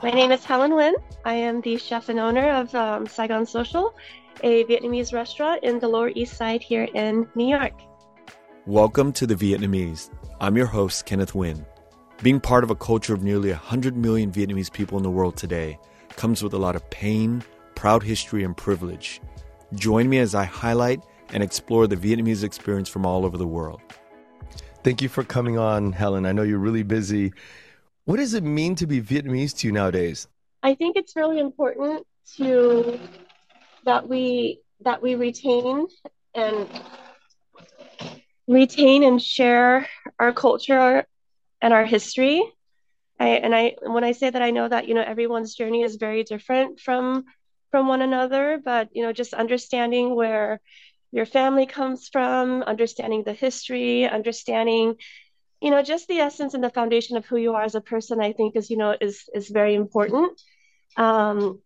My name is Helen Nguyen. I am the chef and owner of um, Saigon Social, a Vietnamese restaurant in the Lower East Side here in New York. Welcome to The Vietnamese. I'm your host, Kenneth Nguyen. Being part of a culture of nearly 100 million Vietnamese people in the world today comes with a lot of pain, proud history, and privilege. Join me as I highlight and explore the Vietnamese experience from all over the world. Thank you for coming on, Helen. I know you're really busy. What does it mean to be Vietnamese to you nowadays? I think it's really important to that we that we retain and retain and share our culture and our history. I, and I when I say that I know that you know everyone's journey is very different from from one another, but you know just understanding where your family comes from, understanding the history, understanding you know just the essence and the foundation of who you are as a person i think is you know is is very important. Um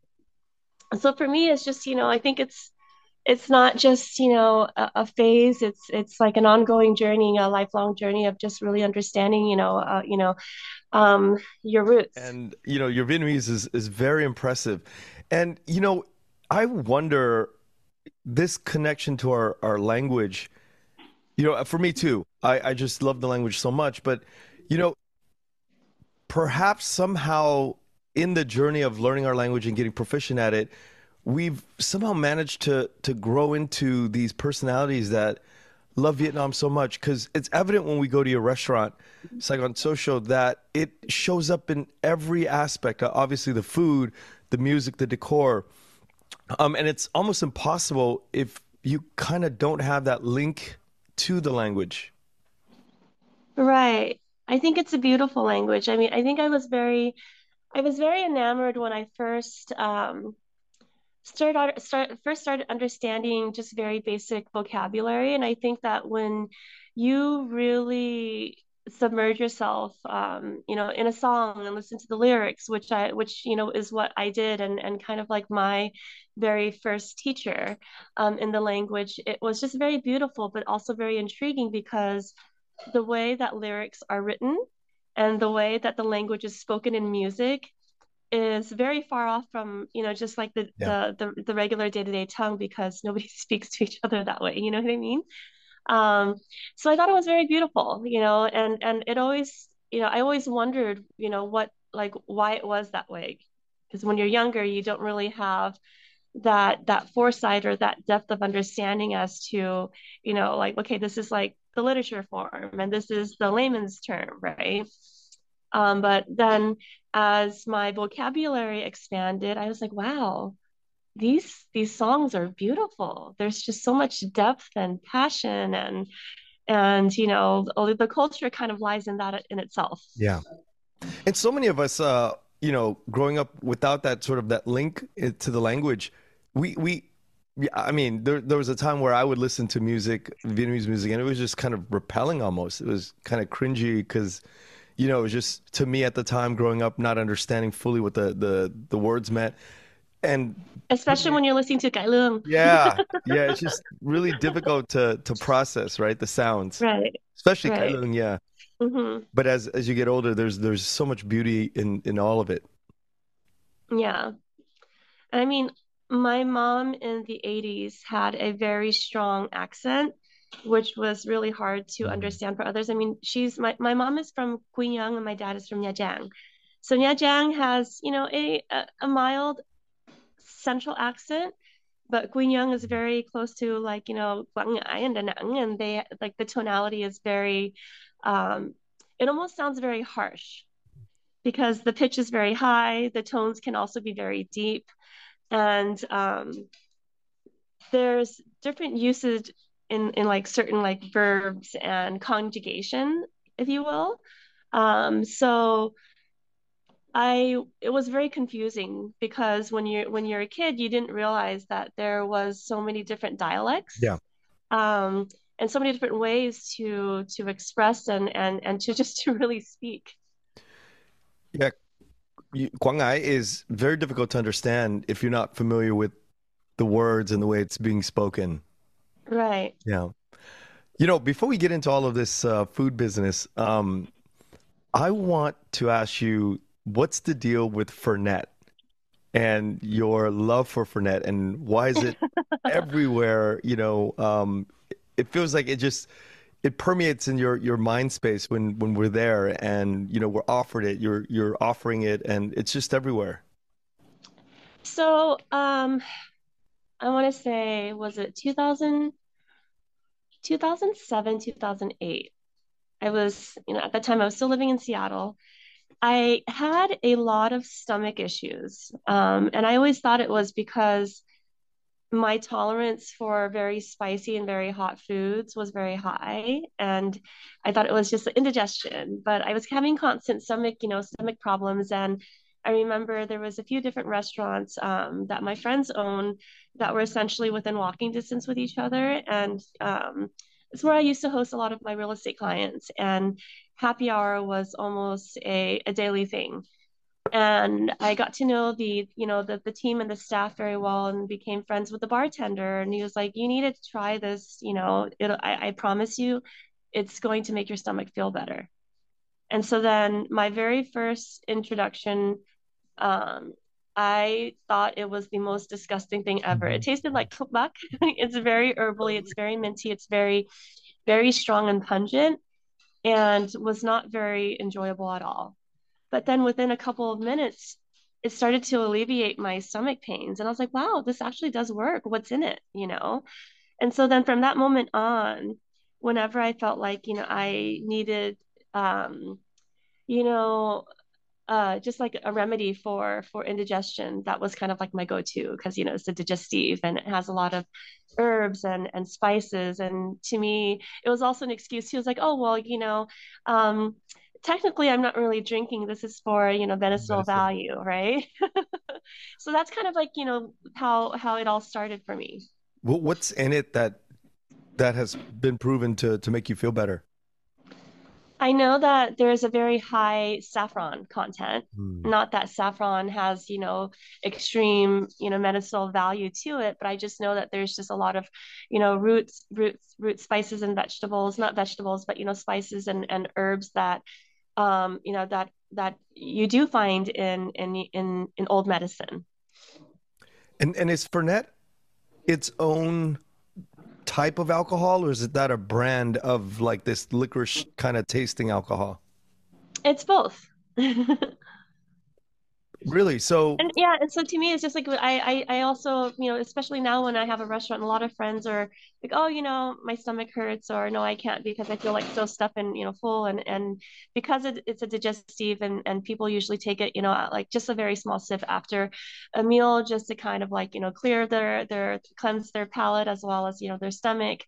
so for me it's just you know i think it's it's not just you know a, a phase. It's it's like an ongoing journey a lifelong journey of just really understanding you know uh, you know um your roots. And you know your vietnamese is is very impressive. And you know i wonder this connection to our our language you know, for me too. I, I just love the language so much. But, you know, perhaps somehow in the journey of learning our language and getting proficient at it, we've somehow managed to to grow into these personalities that love Vietnam so much because it's evident when we go to your restaurant, Saigon Social, that it shows up in every aspect. Obviously, the food, the music, the decor, um, and it's almost impossible if you kind of don't have that link to the language. Right. I think it's a beautiful language. I mean, I think I was very, I was very enamored when I first um, started start first started understanding just very basic vocabulary, and I think that when you really submerge yourself um, you know in a song and listen to the lyrics which i which you know is what i did and and kind of like my very first teacher um, in the language it was just very beautiful but also very intriguing because the way that lyrics are written and the way that the language is spoken in music is very far off from you know just like the yeah. the, the the regular day-to-day tongue because nobody speaks to each other that way you know what i mean um, so I thought it was very beautiful, you know, and and it always, you know, I always wondered, you know, what like why it was that way, because when you're younger, you don't really have that that foresight or that depth of understanding as to, you know, like okay, this is like the literature form and this is the layman's term, right? Um, but then as my vocabulary expanded, I was like, wow, these these songs are beautiful. There's just so much depth and passion and and you know the culture kind of lies in that in itself. Yeah. And so many of us uh you know growing up without that sort of that link to the language we we I mean, there there was a time where I would listen to music, Vietnamese music, and it was just kind of repelling almost. It was kind of cringy because, you know, it was just to me at the time growing up, not understanding fully what the the the words meant and especially when you're listening to Cải Lương. yeah, yeah, it's just really difficult to to process, right? The sounds, right? Especially right. Cải Lương, yeah. Mm-hmm. But as as you get older, there's there's so much beauty in in all of it. Yeah, I mean, my mom in the '80s had a very strong accent, which was really hard to mm-hmm. understand for others. I mean, she's my my mom is from Nhơn and my dad is from Nha Trang. So Nha Trang has, you know, a, a, a mild central accent, but Nhơn is very close to like you know Ngãi and and they like the tonality is very, um, it almost sounds very harsh, because the pitch is very high. The tones can also be very deep, and um, there's different usage in in like certain like verbs and conjugation, if you will. Um, so I it was very confusing because when you're when you're a kid, you didn't realize that there was so many different dialects. Yeah. Um, and so many different ways to to express and and and to just to really speak. Yeah, Ngãi is very difficult to understand if you're not familiar with the words and the way it's being spoken. Right. Yeah. You know, before we get into all of this uh, food business, um, I want to ask you what's the deal with Fernet and your love for Fernet and why is it everywhere? You know, um, it feels like it just it permeates in your your mind space when when we're there and you know we're offered it. You're you're offering it and it's just everywhere. So, um, I want to say, was it 2000, 2007, 2008? I was, you know, at that time I was still living in Seattle. I had a lot of stomach issues. Um, and I always thought it was because my tolerance for very spicy and very hot foods was very high and i thought it was just indigestion but i was having constant stomach you know stomach problems and i remember there was a few different restaurants um, that my friends own that were essentially within walking distance with each other and um, it's where i used to host a lot of my real estate clients and happy hour was almost a, a daily thing. And I got to know the you know the the team and the staff very well and became friends with the bartender. And he was like you need to try this you know it I, I promise you it's going to make your stomach feel better. And so then my very first introduction um, I thought it was the most disgusting thing ever. It tasted like tteokbok. it's very herbally, it's very minty, it's very, very strong and pungent, and was not very enjoyable at all. But then within a couple of minutes, it started to alleviate my stomach pains. And I was like, wow, this actually does work. What's in it? You know? And so then from that moment on, whenever I felt like, you know, I needed, um, you know, uh, just like a remedy for for indigestion, that was kind of like my go-to because you know it's a digestive and it has a lot of herbs and and spices. And to me, it was also an excuse. He was like, oh well, you know, um, technically I'm not really drinking. This is for, you know, medicinal value, right? so that's kind of like, you know, how how it all started for me. Well, what's in it that that has been proven to to make you feel better? I know that there is a very high saffron content. Hmm. Not that saffron has, you know, extreme, you know, medicinal value to it, but I just know that there's just a lot of, you know, roots, roots, root spices and vegetables, not vegetables, but you know, spices and and herbs that um, you know that that you do find in in in in old medicine. And and is Fernet its own type of alcohol, or is it that a brand of like this licorice kind of tasting alcohol? It's both. Really? So and yeah, and so to me, it's just like I, I, I also, you know, especially now when I have a restaurant, and a lot of friends are like, oh, you know, my stomach hurts, or no, I can't because I feel like so stuffed and you know full, and and because it, it's a digestive, and and people usually take it, you know, uh, like just a very small sip after a meal, just to kind of like you know clear their their cleanse their palate as well as you know their stomach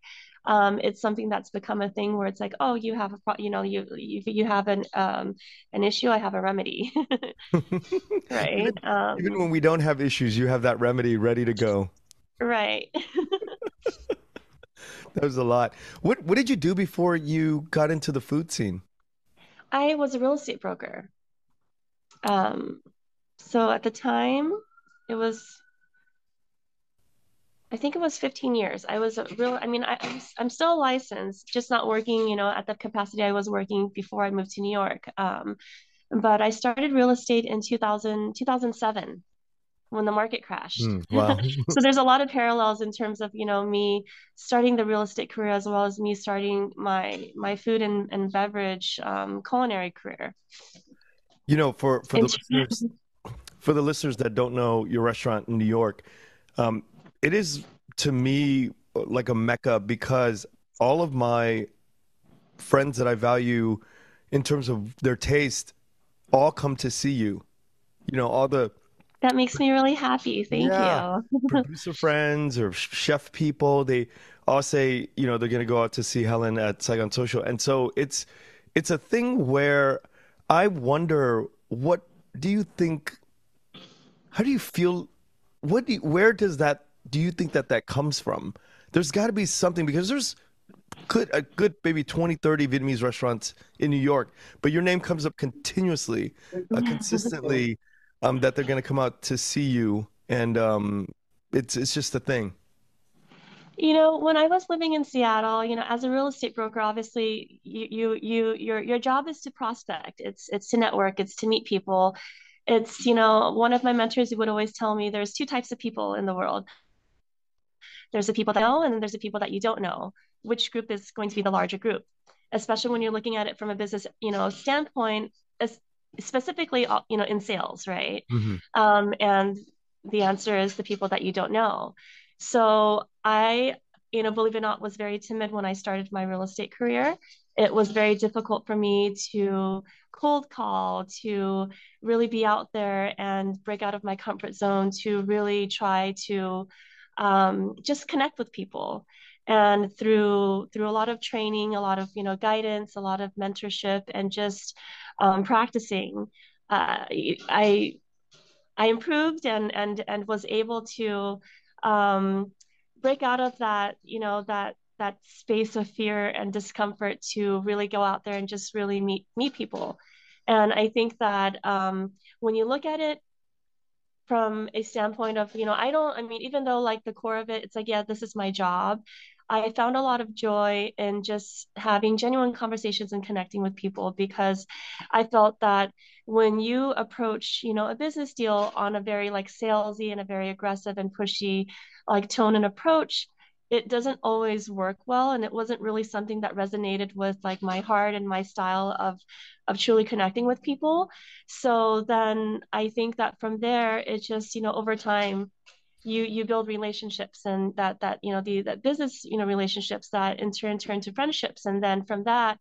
um, it's something that's become a thing where it's like, oh, you have a, you know, you you you have an um, an issue, I have a remedy, right? Even, um, even when we don't have issues, you have that remedy ready to go. Right. that was a lot. What what did you do before you got into the food scene? I was a real estate broker. Um, so at the time, it was I think it was 15 years. I was a real, I mean, I, I'm still licensed, just not working, you know, at the capacity I was working before I moved to New York. Um, but I started real estate in 2000, 2007 when the market crashed. Mm, wow. so there's a lot of parallels in terms of, you know, me starting the real estate career as well as me starting my, my food and, and beverage um, culinary career. You know, for, for the listeners, for the listeners that don't know your restaurant in New York, um, it is to me like a mecca because all of my friends that I value in terms of their taste all come to see you. You know, all the that makes me really happy. Thank yeah, you. producer friends or chef people, they all say, you know, they're going to go out to see Helen at Saigon Social. And so it's it's a thing where I wonder what do you think how do you feel what do you, where does that do you think that that comes from? There's got to be something because there's good a good maybe 20 30 vietnamese restaurants in new york but your name comes up continuously uh, consistently um, that they're going to come out to see you and um, it's it's just a thing You know, when I was living in Seattle, you know, as a real estate broker, obviously you you you your your job is to prospect. It's it's to network, it's to meet people. It's, you know, one of my mentors would always tell me there's two types of people in the world. There's the people that know, and then there's the people that you don't know. Which group is going to be the larger group? Especially when you're looking at it from a business, you know, standpoint, specifically, uh, you know, in sales, right? hmm Um, and the answer is the people that you don't know. So I, you know, believe it or not, was very timid when I started my real estate career. It was very difficult for me to cold call, to really be out there and break out of my comfort zone, to really try to um, just connect with people. And through through a lot of training, a lot of you know guidance, a lot of mentorship, and just um, practicing, uh, I I improved and and and was able to um, break out of that, you know, that that space of fear and discomfort to really go out there and just really meet meet people. And I think that um, when you look at it from a standpoint of, you know, I don't, I mean, even though like the core of it, it's like, yeah, this is my job. I found a lot of joy in just having genuine conversations and connecting with people because I felt that when you approach, you know, a business deal on a very like salesy and a very aggressive and pushy like tone and approach, it doesn't always work well. And it wasn't really something that resonated with like my heart and my style of of truly connecting with people. So then I think that from there, it just, you know, over time, you you build relationships and that that you know the that business you know relationships that in turn turn to friendships and then from that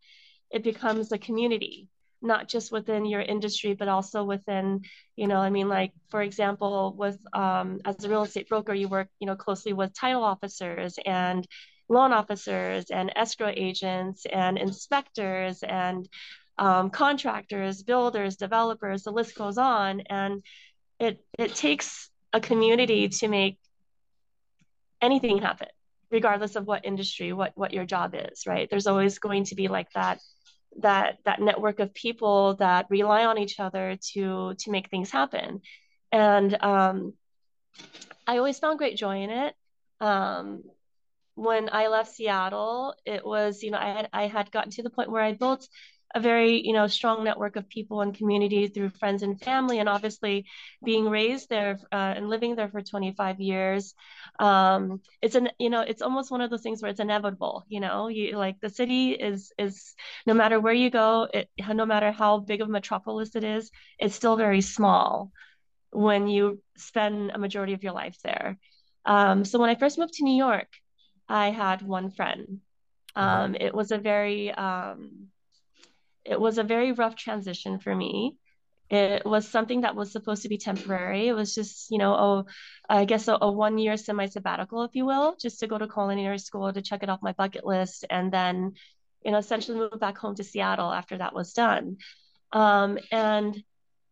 it becomes a community not just within your industry but also within you know i mean like for example with um, as a real estate broker you work you know closely with title officers and loan officers and escrow agents and inspectors and um, contractors builders developers the list goes on. And it it takes a community to make anything happen regardless of what industry what what your job is right? There's always going to be like that that that network of people that rely on each other to to make things happen. And um, i always found great joy in it. Um, when I left Seattle, it was, you know, I had I had gotten to the point where I built a very, you know, strong network of people and community through friends and family, and obviously being raised there uh, and living there for 25 years. Um, it's an, you know, it's almost one of those things where it's inevitable. You know, you like the city is is no matter where you go, it no matter how big of a metropolis it is, it's still very small when you spend a majority of your life there. Um, so when I first moved to New York. I had one friend. Um, it was a very um, it was a very rough transition for me. It was something that was supposed to be temporary. It was just, you know, oh, I guess a, a one year semi sabbatical, if you will, just to go to culinary school to check it off my bucket list, and then, you know, essentially move back home to Seattle after that was done. Um, and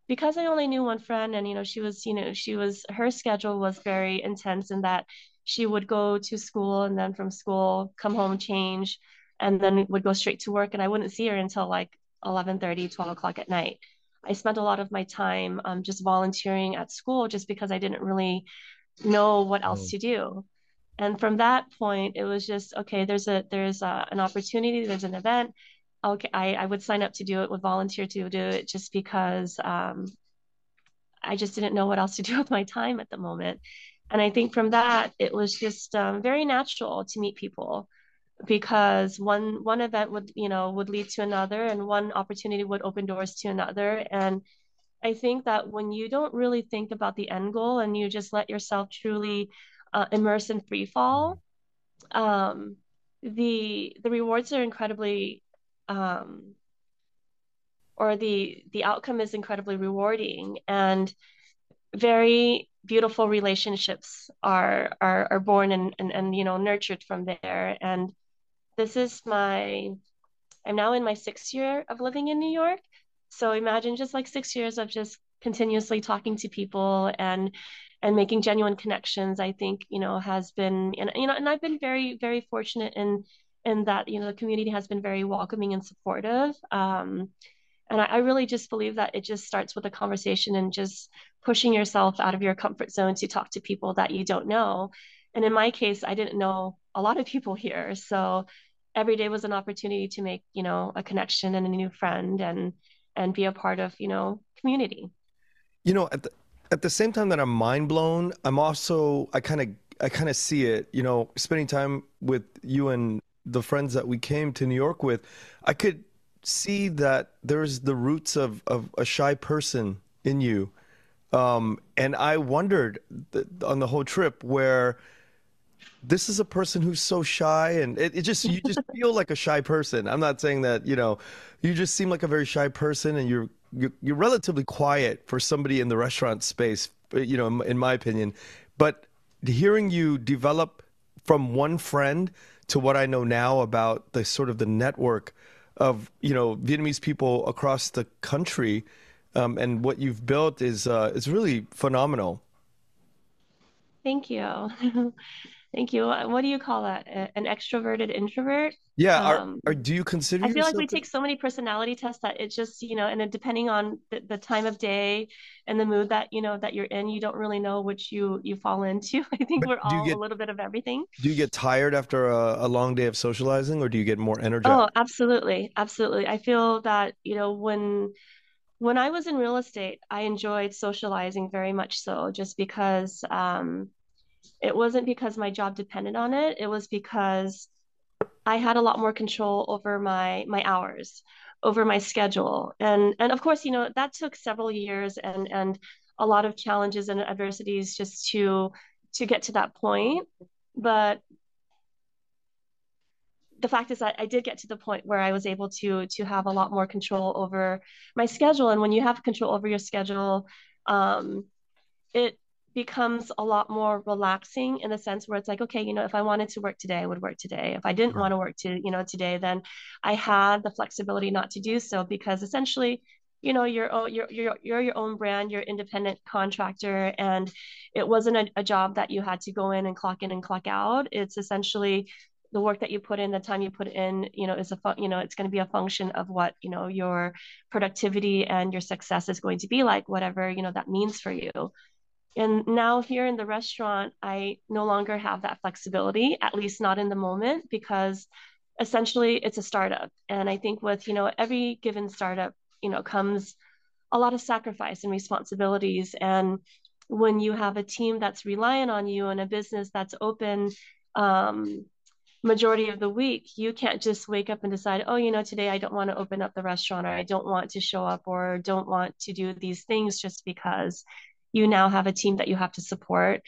because I only knew one friend and you know she was you know she was her schedule was very intense in that she would go to school and then from school come home change and then would go straight to work and I wouldn't see her until like 11:30 12 o'clock at night. I spent a lot of my time um, just volunteering at school just because I didn't really know what else Oh, to do. And from that point it was just okay there's a there's a, an opportunity there's an event. Okay I, I would sign up to do it would volunteer to do it just because um, I just didn't know what else to do with my time at the moment. And I think from that, it was just um, very natural to meet people because one one event would you know would lead to another, and one opportunity would open doors to another. And I think that when you don't really think about the end goal and you just let yourself truly uh, immerse in free fall, um, the the rewards are incredibly um, or the the outcome is incredibly rewarding and very beautiful relationships are are, are born and, and and you know nurtured from there and this is my i'm now in my sixth year of living in new york so imagine just like six years of just continuously talking to people and and making genuine connections i think you know has been and you know and i've been very very fortunate in in that you know the community has been very welcoming and supportive um, and I, I really just believe that it just starts with a conversation and just pushing yourself out of your comfort zone to talk to people that you don't know. And in my case, I didn't know a lot of people here. So every day was an opportunity to make, you know, a connection and a new friend and and be a part of, you know, community. You know, at the at the same time that I'm mind blown, I'm also I kind of I kind of see it, you know, spending time with you and the friends that we came to New York with, I could see that there's the roots of, of a shy person in you. Um, and I wondered on the whole trip where this is a person who's so shy and it, it just you just feel like a shy person. I'm not saying that, you know, you just seem like a very shy person and you're you're, you're relatively quiet for somebody in the restaurant space, you know, in, in my opinion. But hearing you develop from one friend to what I know now about the sort of the network of you know Vietnamese people across the country, um, and what you've built is uh, is really phenomenal. Thank you. Thank you. What do you call that? An extroverted introvert? Yeah. Are, um, are do you consider? I feel like we take so many personality tests that it just you know, and depending on the, the, time of day and the mood that you know that you're in, you don't really know which you you fall into. I think we're all get, a little bit of everything. Do you get tired after a, a long day of socializing, or do you get more energy? Oh, absolutely, absolutely. I feel that you know when when I was in real estate, I enjoyed socializing very much so, just because. Um, it wasn't because my job depended on it. It was because I had a lot more control over my my hours, over my schedule. And and of course, you know, that took several years and and a lot of challenges and adversities just to to get to that point. But the fact is that I did get to the point where I was able to to have a lot more control over my schedule. And when you have control over your schedule, um, it becomes a lot more relaxing in the sense where it's like okay you know if i wanted to work today i would work today. If i didn't want to work to you know today then i had the flexibility not to do so because essentially you know you're you're you're, you're your own brand you're independent contractor and it wasn't a, a job that you had to go in and clock in and clock out. It's essentially the work that you put in the time you put in you know is a fun, you know it's going to be a function of what you know your productivity and your success is going to be like whatever you know that means for you and now here in the restaurant, I no longer have that flexibility, at least not in the moment, because essentially it's a startup. And I think with, you know, every given startup, you know, comes a lot of sacrifice and responsibilities. And when you have a team that's reliant on you and a business that's open um, majority of the week, you can't just wake up and decide, oh, you know, today I don't want to open up the restaurant or I don't want to show up or don't want to do these things just because you now have a team that you have to support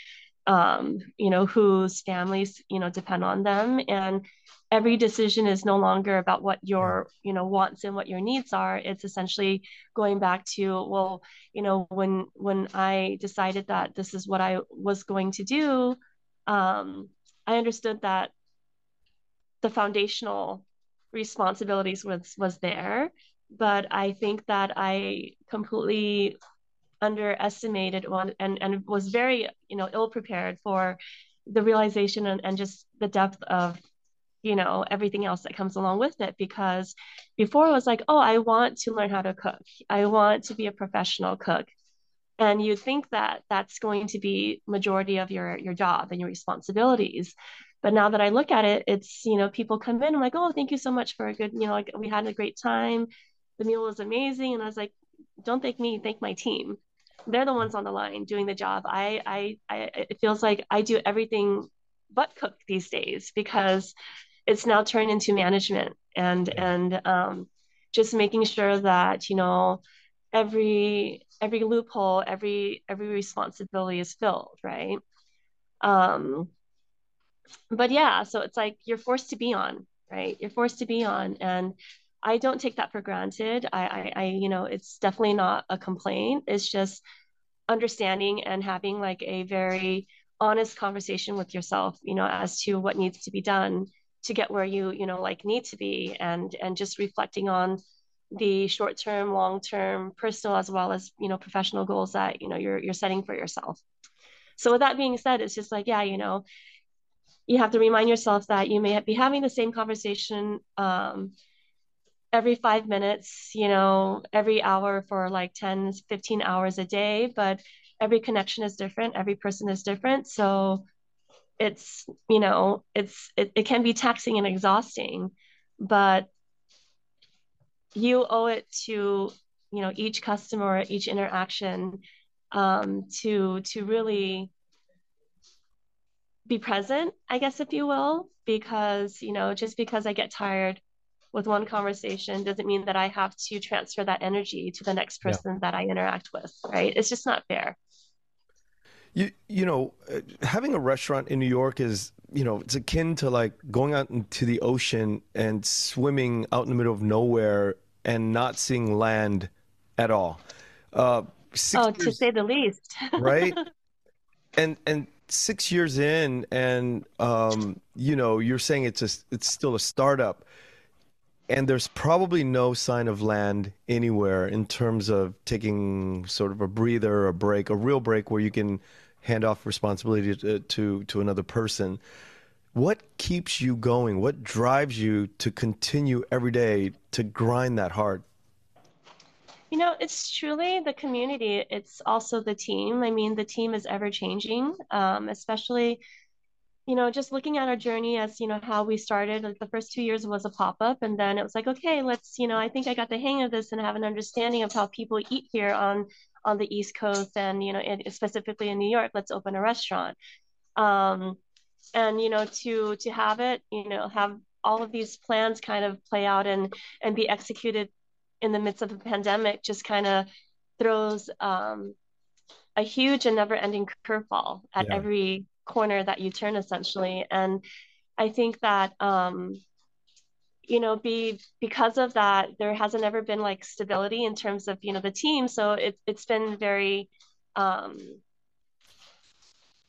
um, you know whose families you know depend on them. And every decision is no longer about what your you know wants and what your needs are. It's essentially going back to well you know when when i decided that this is what i was going to do um, i understood that the foundational responsibilities was was there. But i think that i completely underestimated one and, and was very, you know, ill prepared for the realization and, and just the depth of you know everything else that comes along with it. Because before it was like oh i want to learn how to cook. I want to be a professional cook. And you think that that's going to be majority of your your job and your responsibilities. But now that i look at it it's you know people come in i'm like oh thank you so much for a good you know like we had a great time. The meal was amazing. And i was like don't thank me thank my team they're the ones on the line doing the job. I, I, I, it feels like I do everything but cook these days because it's now turned into management and and um, just making sure that you know every every loophole, every every responsibility is filled, right? Um, but yeah, so it's like you're forced to be on, right? You're forced to be on, and I don't take that for granted. I, I, I, you know, it's definitely not a complaint. It's just understanding and having like a very honest conversation with yourself, you know, as to what needs to be done to get where you, you know, like need to be, and and just reflecting on the short term, long term, personal as well as you know professional goals that you know you're you're setting for yourself. So with that being said, it's just like yeah, you know, you have to remind yourself that you may be having the same conversation um, every five minutes, you know, every hour for like 10, 15 hours a day, but every connection is different. Every person is different. So it's you know it's it, it can be taxing and exhausting but you owe it to you know each customer each interaction um, to to really be present i guess if you will because you know just because i get tired with one conversation doesn't mean that i have to transfer that energy to the next person yeah. that i interact with right it's just not fair you you know, uh, having a restaurant in New York is you know it's akin to like going out into the ocean and swimming out in the middle of nowhere and not seeing land at all. Uh, oh, years, to say the least. right. And and six years in, and um, you know, you're saying it's a, it's still a startup, and there's probably no sign of land anywhere in terms of taking sort of a breather, a break, a real break where you can hand off responsibility to, to, to another person. What keeps you going? What drives you to continue every day to grind that hard? You know, it's truly the community. It's also the team. I mean, the team is ever changing, um, especially, you know, just looking at our journey as, you know, how we started. Like the first two years was a pop up. And then it was like, okay, let's, you know, I think I got the hang of this and have an understanding of how people eat here on on the East Coast and you know specifically in New York, let's open a restaurant. Um, and you know to to have it, you know, have all of these plans kind of play out and and be executed in the midst of a pandemic just kind of throws um, a huge and never-ending curveball at yeah. every corner that you turn essentially. And i think that um, you know be because of that there hasn't ever been like stability in terms of you know the team. So it, it's been very um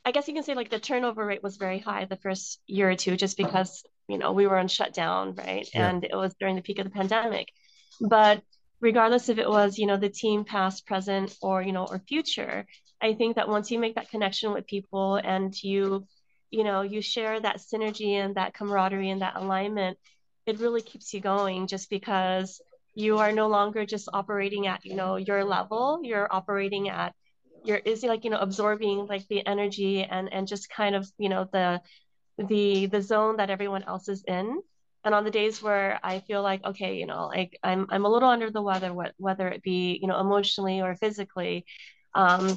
i guess you can say like the turnover rate was very high the first year or two just because you know we were on shutdown right? Yeah. and it was during the peak of the pandemic. But regardless if it was you know the team past present or you know or future i think that once you make that connection with people and you you know you share that synergy and that camaraderie and that alignment it really keeps you going just because you are no longer just operating at you know your level. You're operating at you're is like you know absorbing like the energy and and just kind of you know the the the zone that everyone else is in. And on the days where i feel like okay you know like i'm i'm a little under the weather what, whether it be you know emotionally or physically um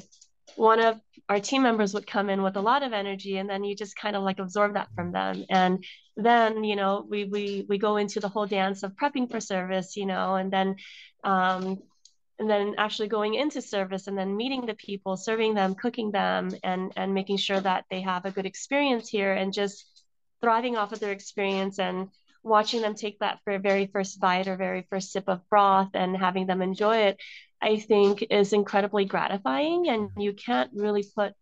one of our team members would come in with a lot of energy and then you just kind of like absorb that from them. And then you know we we we go into the whole dance of prepping for service you know and then um and then actually going into service and then meeting the people serving them cooking them and and making sure that they have a good experience here and just thriving off of their experience and watching them take that for a very first bite or very first sip of broth and having them enjoy it I think is incredibly gratifying and you can't really put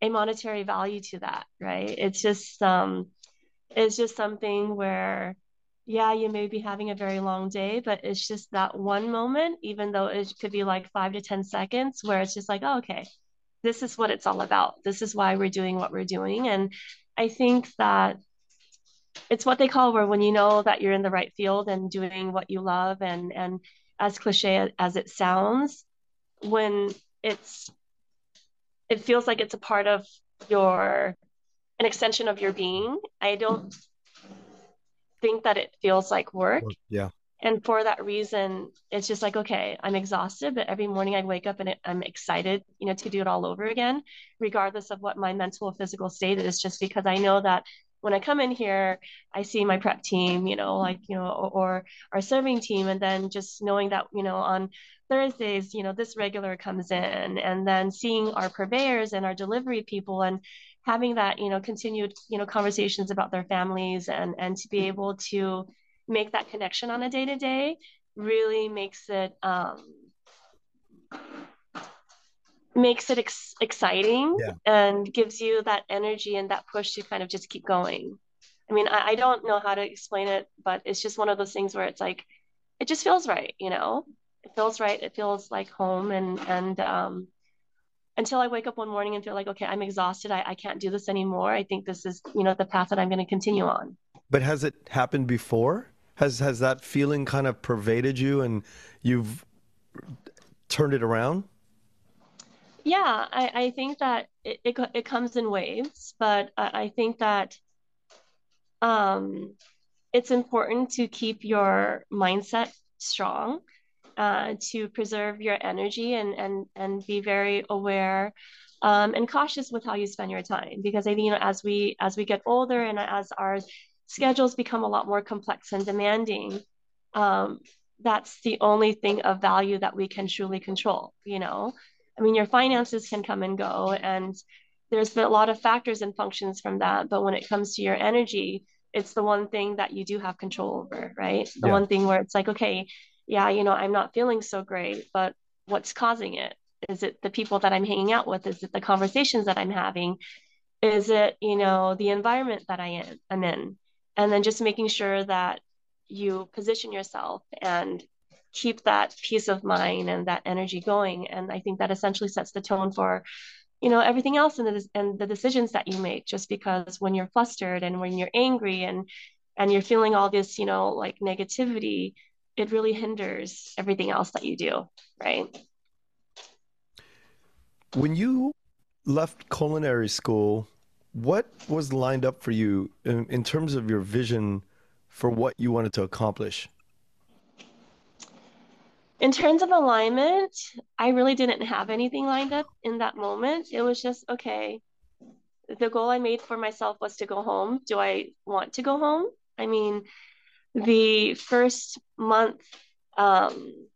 a monetary value to that, right? It's just um it's just something where yeah, you may be having a very long day, but it's just that one moment, even though it could be like five to 10 seconds, where it's just like, oh, okay, this is what it's all about. This is why we're doing what we're doing. And I think that it's what they call where when you know that you're in the right field and doing what you love and and as cliche as it sounds, when it's it feels like it's a part of your an extension of your being. I don't think that it feels like work. Yeah. And for that reason, it's just like, okay, I'm exhausted, but every morning I wake up and I'm excited, you know, to do it all over again, regardless of what my mental or physical state is, just because I know that when I come in here, I see my prep team, you know, like, you know, or, or, our serving team. And then just knowing that, you know, on Thursdays, you know, this regular comes in and then seeing our purveyors and our delivery people and having that, you know, continued, you know, conversations about their families and, and to be able to make that connection on a day to day really makes it, um, makes it ex- exciting yeah. and gives you that energy and that push to kind of just keep going. I mean, I, I don't know how to explain it, but it's just one of those things where it's like, it just feels right, you know? It feels right. It feels like home. And, and, um, until I wake up one morning and feel like, okay, I'm exhausted. I, I can't do this anymore. I think this is, you know, the path that I'm going to continue on. But has it happened before? Has, has that feeling kind of pervaded you and you've turned it around? Yeah, I, I think that it, it, it comes in waves, but I, I think that um, it's important to keep your mindset strong, uh, to preserve your energy and and and be very aware um, and cautious with how you spend your time. Because I think you know as we as we get older and as our schedules become a lot more complex and demanding, um, that's the only thing of value that we can truly control. You know, I mean, your finances can come and go, and there's a lot of factors and functions from that. But when it comes to your energy, it's the one thing that you do have control over, right? The Yeah. one thing where it's like, okay, yeah, you know, I'm not feeling so great, but what's causing it? Is it the people that I'm hanging out with? Is it the conversations that I'm having? Is it, you know, the environment that I am I'm in? And then just making sure that you position yourself and keep that peace of mind and that energy going. And I think that essentially sets the tone for you know everything else in the and the decisions that you make just because when you're flustered and when you're angry and and you're feeling all this you know like negativity it really hinders everything else that you do right When you left culinary school, what was lined up for you in, in terms of your vision for what you wanted to accomplish? In terms of alignment i really didn't have anything lined up in that moment it was just okay the goal i made for myself was to go home do i want to go home i mean the first month um,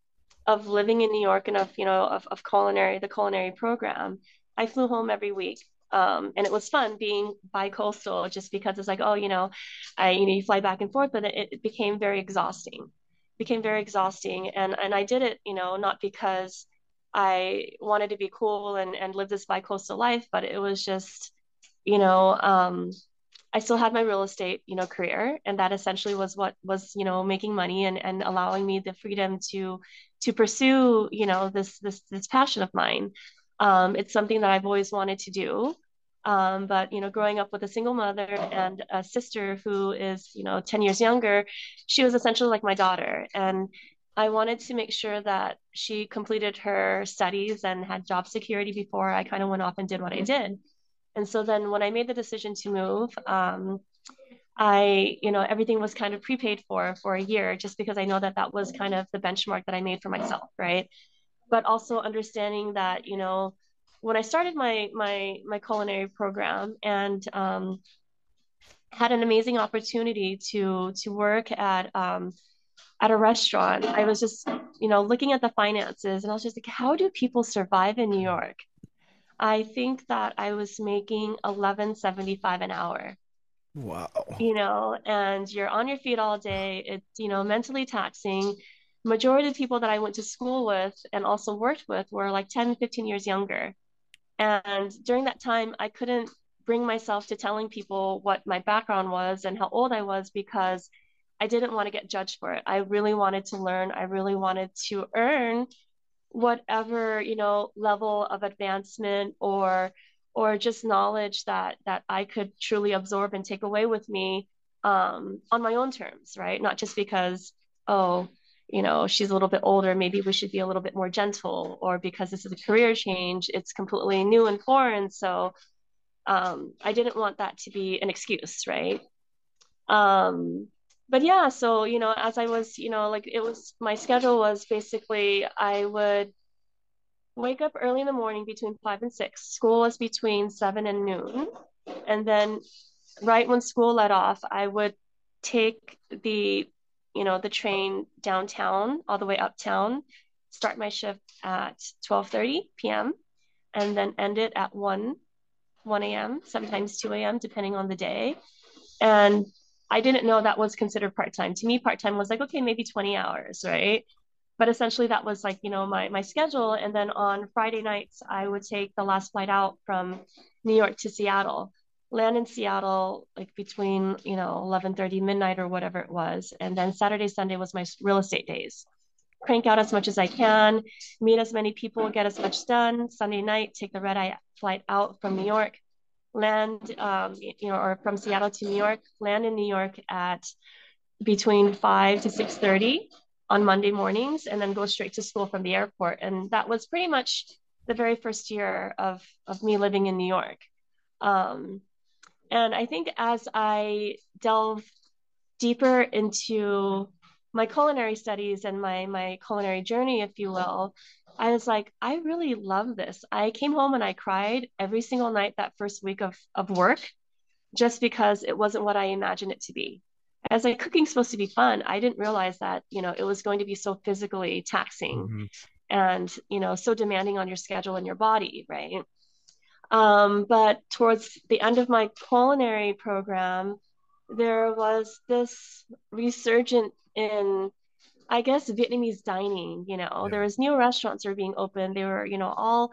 of living in New York and of you know of, of culinary the culinary program, I flew home every week. Um, and it was fun being bi-coastal just because it's like, oh, you know, I you know you fly back and forth, but it, it became very exhausting. Became very exhausting. And and I did it, you know, not because I wanted to be cool and, and live this bi-coastal life, but it was just, you know, um, I still had my real estate, you know, career, and that essentially was what was, you know, making money and and allowing me the freedom to to pursue, you know, this this this passion of mine. Um, it's something that I've always wanted to do. Um, but you know, growing up with a single mother and a sister who is, you know, 10 years younger, she was essentially like my daughter. And I wanted to make sure that she completed her studies and had job security before I kind of went off and did what I did. And so then when I made the decision to move, um, I, you know, everything was kind of prepaid for for a year just because I know that that was kind of the benchmark that I made for myself, right? But also understanding that, you know, when I started my my my culinary program and um, had an amazing opportunity to to work at um, at a restaurant, I was just, you know, looking at the finances and I was just like, how do people survive in New York? I think that I was making 11.75 an hour Wow. you know, and you're on your feet all day. It's, you know, mentally taxing. Majority of the people that I went to school with and also worked with were like 10, 15 years younger. And during that time, I couldn't bring myself to telling people what my background was and how old I was because I didn't want to get judged for it. I really wanted to learn. I really wanted to earn whatever you know level of advancement or or just knowledge that that I could truly absorb and take away with me um, on my own terms, right? Not just because oh you know she's a little bit older, maybe we should be a little bit more gentle, or because this is a career change, it's completely new and foreign, so um, I didn't want that to be an excuse, right? Um, but yeah, so you know, as I was, you know, like it was my schedule was basically I would wake up early in the morning between five and six. School was between seven and noon. And then right when school let off, I would take the, you know, the train downtown all the way uptown, start my shift at 12:30 p.m. and then end it at 1 1 a.m., sometimes 2 a.m., depending on the day. And I didn't know that was considered part-time. To me, part-time was like, okay, maybe 20 hours, right? but essentially that was like you know my my schedule and then on friday nights i would take the last flight out from new york to seattle land in seattle like between you know 11:30 midnight or whatever it was and then saturday sunday was my real estate days crank out as much as i can meet as many people get as much done sunday night take the red eye flight out from new york land um, you know or from seattle to new york land in new york at between 5 to 6.30 on monday mornings and then go straight to school from the airport and that was pretty much the very first year of of me living in New York. Um, and I think as I delve deeper into my culinary studies and my my culinary journey, if you will, I was like, I really love this. I came home and I cried every single night that first week of of work, just because it wasn't what I imagined it to be. As like cooking's supposed to be fun, I didn't realize that you know it was going to be so physically taxing, mm-hmm. and you know so demanding on your schedule and your body, right? Um, but towards the end of my culinary program, there was this resurgent in I guess Vietnamese dining, you know, yeah. there was new restaurants that were being opened. They were, you know, all,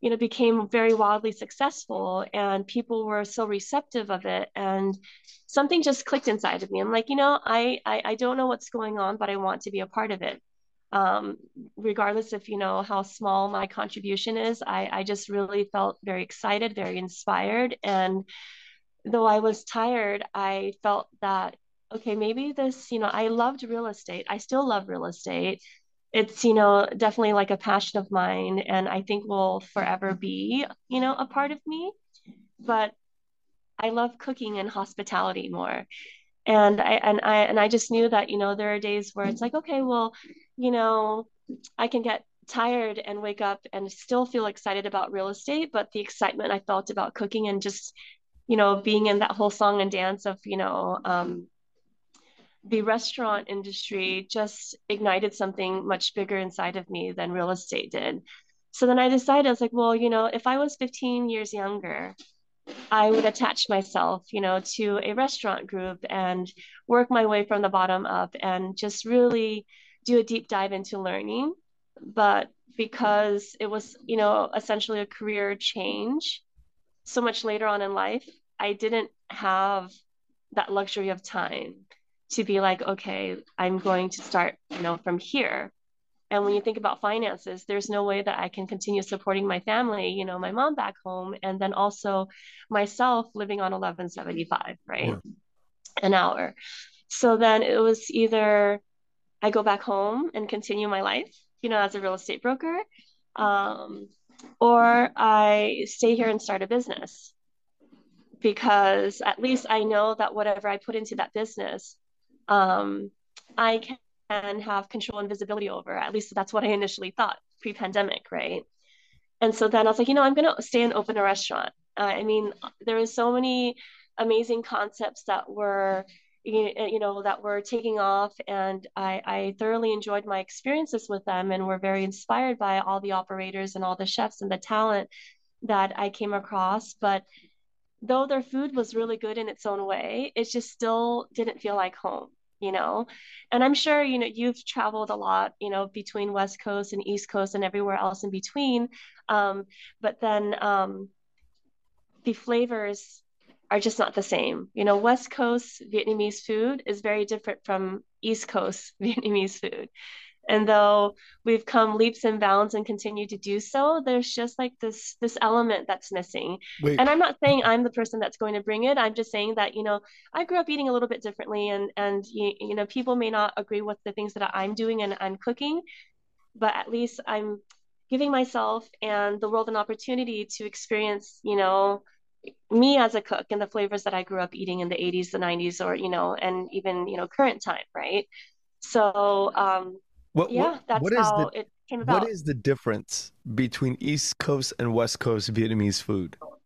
you know, became very wildly successful and people were so receptive of it. And something just clicked inside of me. I'm like, you know, I, I, I don't know what's going on, but I want to be a part of it. Um, regardless of, you know, how small my contribution is, I, I just really felt very excited, very inspired. And though I was tired, I felt that, okay, maybe this, you know, I loved real estate. I still love real estate. It's, you know, definitely like a passion of mine and I think will forever be, you know, a part of me. But I love cooking and hospitality more. And I and I and I just knew that, you know, there are days where it's like, okay, well, you know, I can get tired and wake up and still feel excited about real estate, but the excitement I felt about cooking and just you know, being in that whole song and dance of, you know, um, the restaurant industry just ignited something much bigger inside of me than real estate did. So then I decided, I was like, well, you know, if I was 15 years younger, I would attach myself, you know, to a restaurant group and work my way from the bottom up and just really do a deep dive into learning. But because it was, you know, essentially a career change, so much later on in life, I didn't have that luxury of time to be like, okay, I'm going to start, you know, from here. And when you think about finances, there's no way that I can continue supporting my family, you know, my mom back home, and then also myself living on 1175, right? Yeah. An hour. So then it was either I go back home and continue my life, you know, as a real estate broker, um, or I stay here and start a business because at least I know that whatever I put into that business, um, I can have control and visibility over. At least that's what I initially thought pre pandemic, right? And so then I was like, you know, I'm going to stay and open a restaurant. Uh, I mean, there was so many amazing concepts that were you know that were taking off and I, I thoroughly enjoyed my experiences with them and were very inspired by all the operators and all the chefs and the talent that i came across but though their food was really good in its own way it just still didn't feel like home you know? And i'm sure you know you've traveled a lot you know between west coast and east coast and everywhere else in between um, but then um, the flavors are just not the same. You know, West Coast Vietnamese food is very different from East Coast Vietnamese food. And though we've come leaps and bounds and continue to do so, there's just like this this element that's missing. Wait. And I'm not saying I'm the person that's going to bring it. I'm just saying that, you know, I grew up eating a little bit differently and and you, you know, people may not agree with the things that I'm doing and I'm cooking, but at least I'm giving myself and the world an opportunity to experience, you know, me as a cook and the flavors that I grew up eating in the 80s, the 90s, or you know, and even you know current time, right? So um, what, yeah, what, that's what how the, it came about. What is the difference between East Coast and West Coast Vietnamese food?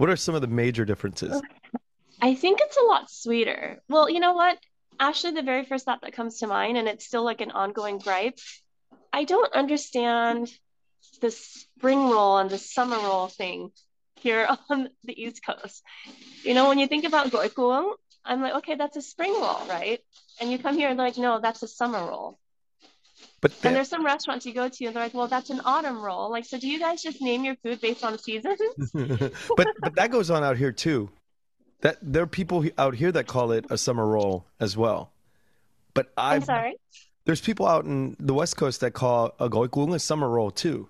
What are some of the major differences? I think it's a lot sweeter. Well, you know what? Actually, the very first thought that comes to mind, and it's still like an ongoing gripe, I don't understand the spring roll and the summer roll thing here on the East Coast. You know, when you think about gỏi cuốn, I'm like, okay, that's a spring roll, right? And you come here and like, no, that's a summer roll. But and there's some restaurants you go to and they're like, well, that's an autumn roll. Like, so do you guys just name your food based on seasons? but but that goes on out here too. That there are people out here that call it a summer roll as well. But i I'm sorry. There's people out in the West Coast that call a goikgung a summer roll too.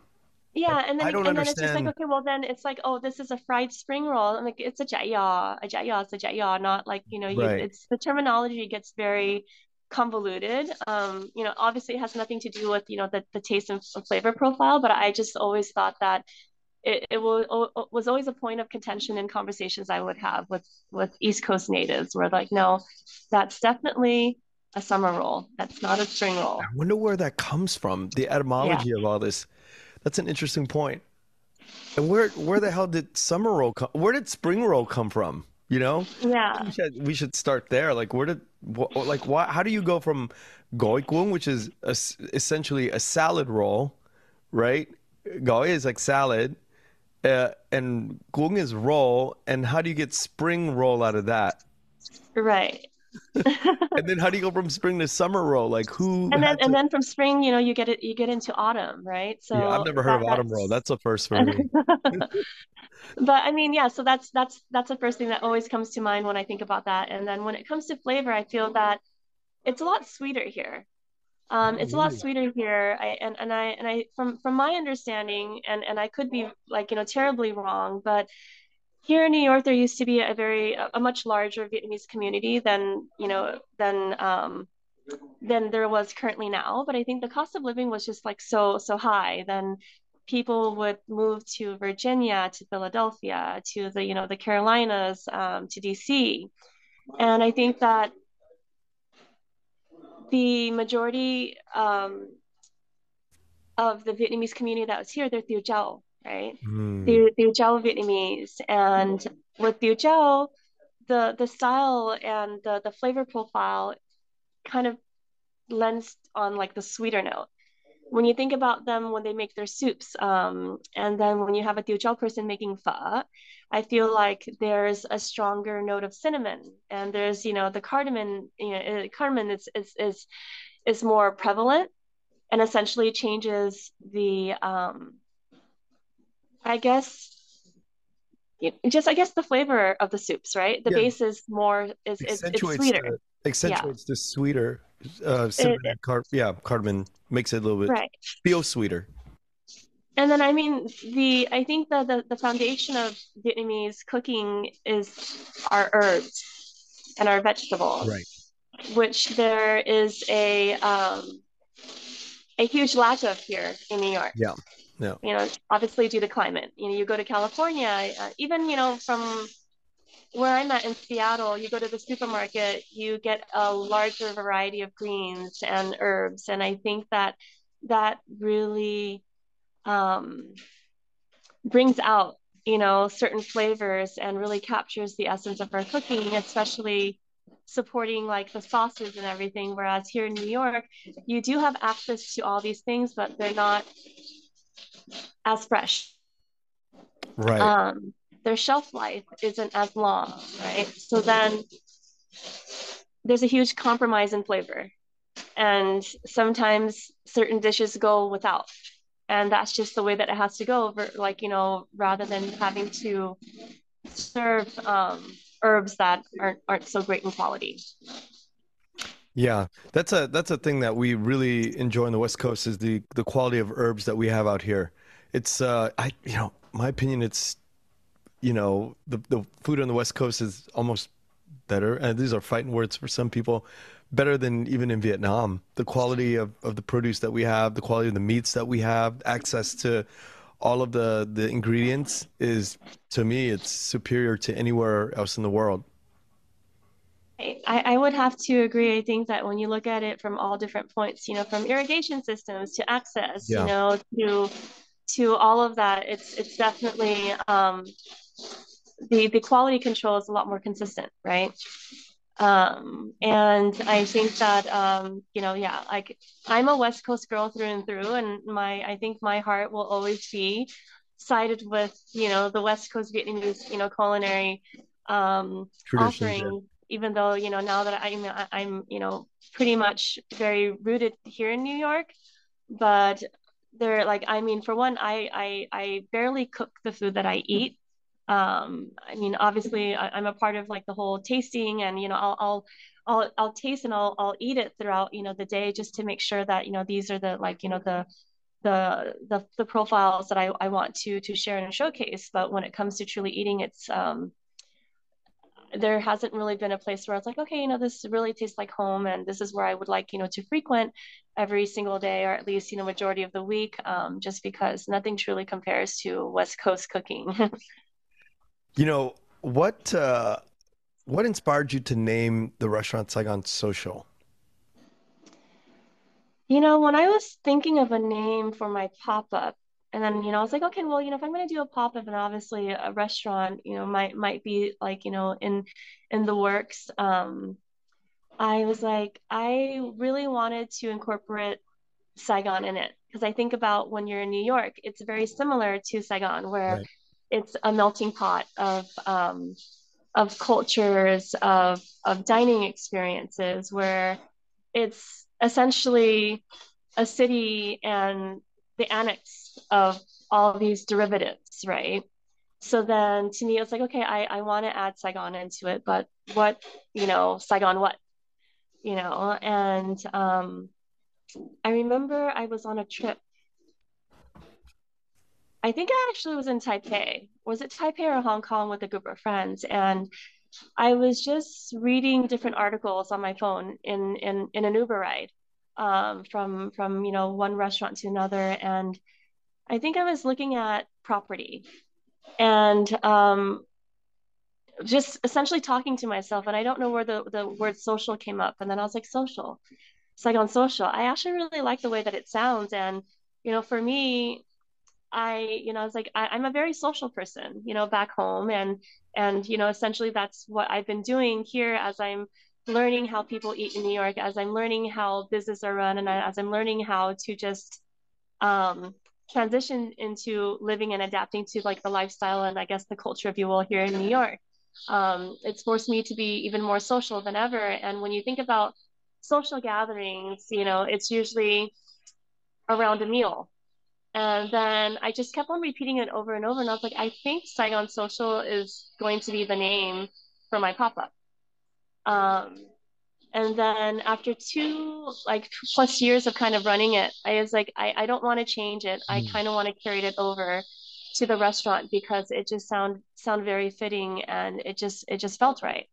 Yeah, and then I don't and then it's just like, okay, well then it's like, oh, this is a fried spring roll. I'm like, it's a jaya, a jaya, it's a jaya, not like, you know, you, Right. it's the terminology gets very convoluted. Um, you know, obviously it has nothing to do with, you know, the, the taste and flavor profile, but I just always thought that it, it o- was always a point of contention in conversations I would have with with East Coast natives, where like, no, that's definitely a summer roll. That's not a spring roll. I wonder where that comes from, the Yeah. etymology of all this. That's an interesting point. And where where the hell did summer roll come? Where did spring roll come from? You know, Yeah. we should, we should start there. Like, where did wh- like why? How do you go from goikgung, which is a essentially a salad roll, right? Goi is like salad, uh, and gung is roll. And how do you get spring roll out of that? Right. And then how do you go from spring to summer roll? Like, who And then had and then from spring, you know, you get it you get into autumn, right? Yeah, I've never heard that of autumn roll. that's That's a first for me. but I mean, yeah, so that's that's that's the first thing that always comes to mind when I think about that. And then when it comes to flavor, I feel that it's a lot sweeter here. Um, it's a lot sweeter here. I and, and I and I from from my understanding, and and I could be like, you know, terribly wrong, but here in New York, there used to be a very a much larger Vietnamese community than, you know, than um than there was currently now. But I think the cost of living was just like so so high. Then people would move to Virginia, to Philadelphia, to the, you know, the Carolinas, um, to DC. And I think that the majority um, of the Vietnamese community that was here, they're Thieu Chau, right? Thieu, Thieu Chau Vietnamese. And with Thieu Chau, the the style and the the flavor profile kind of lends on like the sweeter note. When you think about them when they make their soups, um, and then when you have a Chau person making pho, I feel like there's a stronger note of cinnamon, and there's you know the cardamom, you know, uh, cardamom is is is is more prevalent and essentially changes the um, I guess just I guess the flavor of the soups, right? The Yeah, base is more is it's it's sweeter. Accentuates the sweeter uh, cinnamon it- car yeah cardamom makes it a little bit right. feel sweeter. And then I mean the I think that the, the foundation of Vietnamese cooking is our herbs and our vegetables, Right. which there is a um, a huge lack of here in New York. Yeah. Yeah. You know, obviously due to climate. You know, you go to California, uh, even you know from where I'm at in Seattle, you go to the supermarket, you get a larger variety of greens and herbs, and I think that that really um, brings out, you know, certain flavors and really captures the essence of our cooking, especially supporting like the sauces and everything. Whereas here in New York, you do have access to all these things, but they're not as fresh. Right. Um, their shelf life isn't as long, right? So then there's a huge compromise in flavor. And sometimes certain dishes go without. And that's just the way that it has to go, ver- like, you know, rather than having to serve um, herbs that aren't, aren't so great in quality. Yeah, that's a that's a thing that we really enjoy on the West Coast is the the quality of herbs that we have out here. It's uh I you know, my opinion it's you know, the the food on the West Coast is almost better, and these are fighting words for some people, better than even in Vietnam. The quality of, of the produce that we have, the quality of the meats that we have, access to all of the the ingredients is to me it's superior to anywhere else in the world. I, I would have to agree. I think that when you look at it from all different points, you know, from irrigation systems to access, you know, to to all of that, it's it's definitely um, the the quality control is a lot more consistent, right? Um, and I think that um, you know, yeah, like I'm a West Coast girl through and through, and my I think my heart will always be sided with you know the West Coast Vietnamese you know culinary um, Traditions, yeah. offering. Even though you know now that I'm I'm you know pretty much very rooted here in New York, but they're like I mean for one I I I barely cook the food that I eat um I mean obviously I, am a part of like the whole tasting and you know I'll I'll I'll I'll taste and I'll I'll eat it throughout you know the day just to make sure that you know these are the like you know the the the, the profiles that I, I want to to share and showcase but when it comes to truly eating it's um there hasn't really been a place where it's like, okay, you know, this really tastes like home, and this is where I would like, you know, to frequent every single day, or at least, you know, majority of the week, um, just because nothing truly compares to West Coast cooking. you know what? Uh, what inspired you to name the restaurant Saigon Social? You know, when I was thinking of a name for my pop up, and then you know I was like okay well you know if I'm going to do a pop up and obviously a restaurant you know might might be like you know in in the works um I was like I really wanted to incorporate Saigon in it because I think about when you're in New York it's very similar to Saigon where right. It's a melting pot of um of cultures of of dining experiences where it's essentially a city and the annex of all these derivatives, right? So then to me, it's like, okay, I, I want to add Saigon into it, but what, you know, Saigon what? You know, and um, I remember I was on a trip. I think I actually was in Taipei. Was it Taipei or Hong Kong with a group of friends? And I was just reading different articles on my phone in in, in an Uber ride um, from from you know one restaurant to another, and I think I was looking at property and um, just essentially talking to myself. And I don't know where the the word social came up, and then I was like social. Like on social. I actually really like the way that it sounds, and you know, for me, I, you know, I was like, I, am a very social person, you know, back home. And, and, you know, essentially that's what I've been doing here as I'm learning how people eat in New York, as I'm learning how businesses are run, and as I'm learning how to just um, transition into living and adapting to like the lifestyle and I guess the culture, if you will, here in New York. Um, it's forced me to be even more social than ever. And when you think about social gatherings, you know, it's usually around a meal. And then I just kept on repeating it over and over. And I was like, I think Saigon Social is going to be the name for my pop up. Um, and then after two like plus years of kind of running it, I was like, I, I don't want to change it. I mm. kind of want to carry it over to the restaurant because it just sound sound very fitting and it just it just felt right.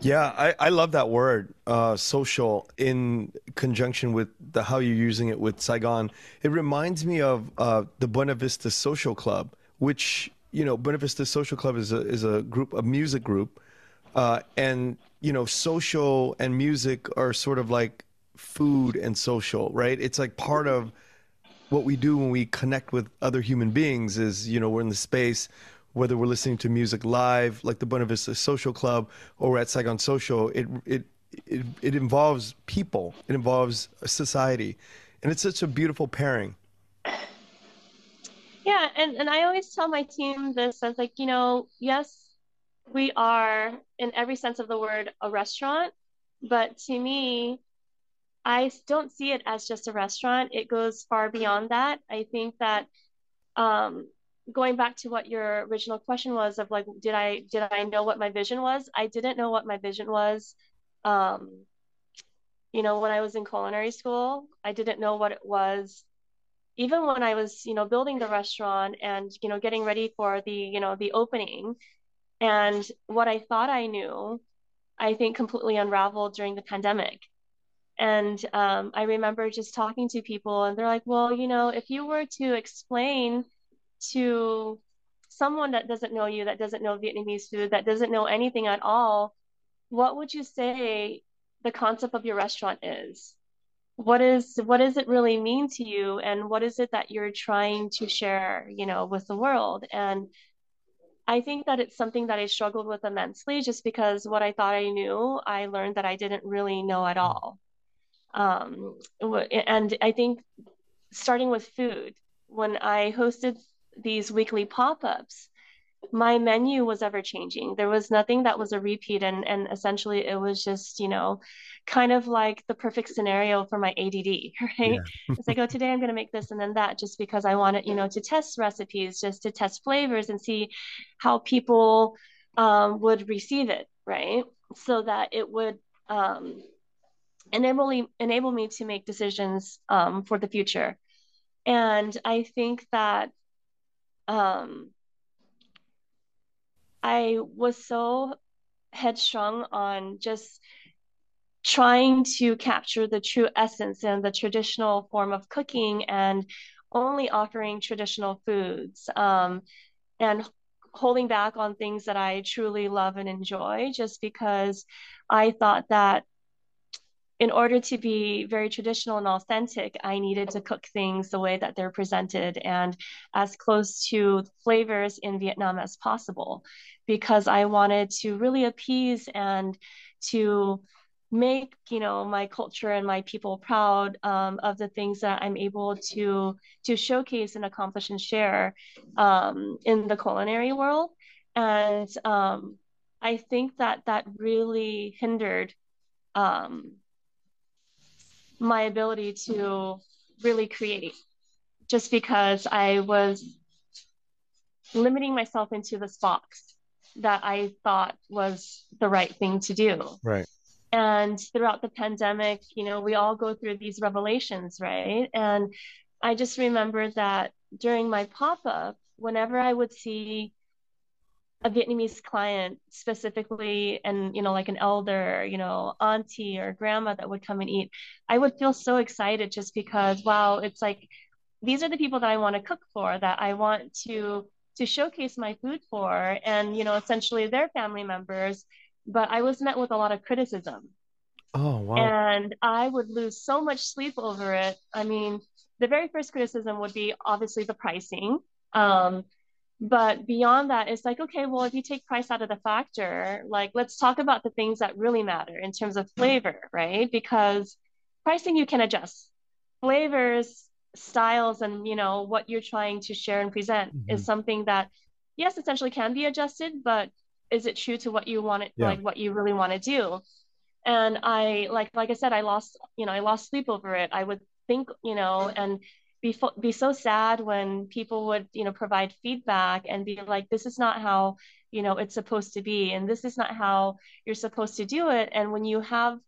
Yeah, I, I love that word, uh, social, in conjunction with the how you're using it with Saigon. It reminds me of uh, the Buena Vista Social Club, which you know, Buena Vista Social Club is a is a group, a music group uh, and you know, social and music are sort of like food and social, right? It's like part of what we do when we connect with other human beings. Is you know, we're in the space whether we're listening to music live, like the Buena Vista Social Club, or at Saigon Social. It it it, it involves people. It involves society, and it's such a beautiful pairing. Yeah, and, and I always tell my team this as like, you know, yes, we are, in every sense of the word, a restaurant. But to me, I don't see it as just a restaurant. It goes far beyond that. I think that um, going back to what your original question was of like, did I did I know what my vision was? I didn't know what my vision was. Um, you know, when I was in culinary school, I didn't know what it was. Even when I was, you know, building the restaurant and you know getting ready for the you know the opening, and what I thought I knew, I think completely unraveled during the pandemic. And um, I remember just talking to people, and they're like, well, you know, if you were to explain to someone that doesn't know you, that doesn't know Vietnamese food, that doesn't know anything at all, what would you say the concept of your restaurant is? What is what does it really mean to you, and what is it that you're trying to share, you know, with the world? And I think that it's something that I struggled with immensely just because what I thought I knew, I learned that I didn't really know at all. Um, and I think starting with food, when I hosted these weekly pop ups, my menu was ever changing. There was nothing that was a repeat and and essentially it was just, you know, kind of like the perfect scenario for my ADD, right? Yeah. it's like, oh, today I'm going to make this and then that just because I wanted, you know, to test recipes, just to test flavors and see how people um, would receive it, right? So that it would um, enable me, enable me to make decisions um, for the future. And I think that um, I was so headstrong on just trying to capture the true essence and the traditional form of cooking and only offering traditional foods um, and holding back on things that I truly love and enjoy just because I thought that in order to be very traditional and authentic, I needed to cook things the way that they're presented and as close to flavors in Vietnam as possible, because I wanted to really appease and to make you know my culture and my people proud um, of the things that I'm able to to showcase and accomplish and share um, in the culinary world, and um, I think that that really hindered um, my ability to really create just because I was limiting myself into this box that I thought was the right thing to do. Right. And throughout the pandemic, you know, we all go through these revelations, right? And I just remember that during my pop up, whenever I would see a Vietnamese client specifically, and you know, like an elder, you know, auntie or grandma that would come and eat, I would feel so excited just because, wow, it's like these are the people that I want to cook for, that I want to to showcase my food for, and you know, essentially their family members. But I was met with a lot of criticism. Oh wow! And I would lose so much sleep over it. I mean, the very first criticism would be obviously the pricing. Um, but beyond that it's like okay well if you take price out of the factor like let's talk about the things that really matter in terms of flavor right because pricing you can adjust flavors styles and you know what you're trying to share and present mm-hmm. is something that yes essentially can be adjusted but is it true to what you want it yeah. like what you really want to do and i like like i said i lost you know i lost sleep over it i would think you know and be be so sad when people would you know provide feedback and be like this is not how you know it's supposed to be and this is not how you're supposed to do it. And when you have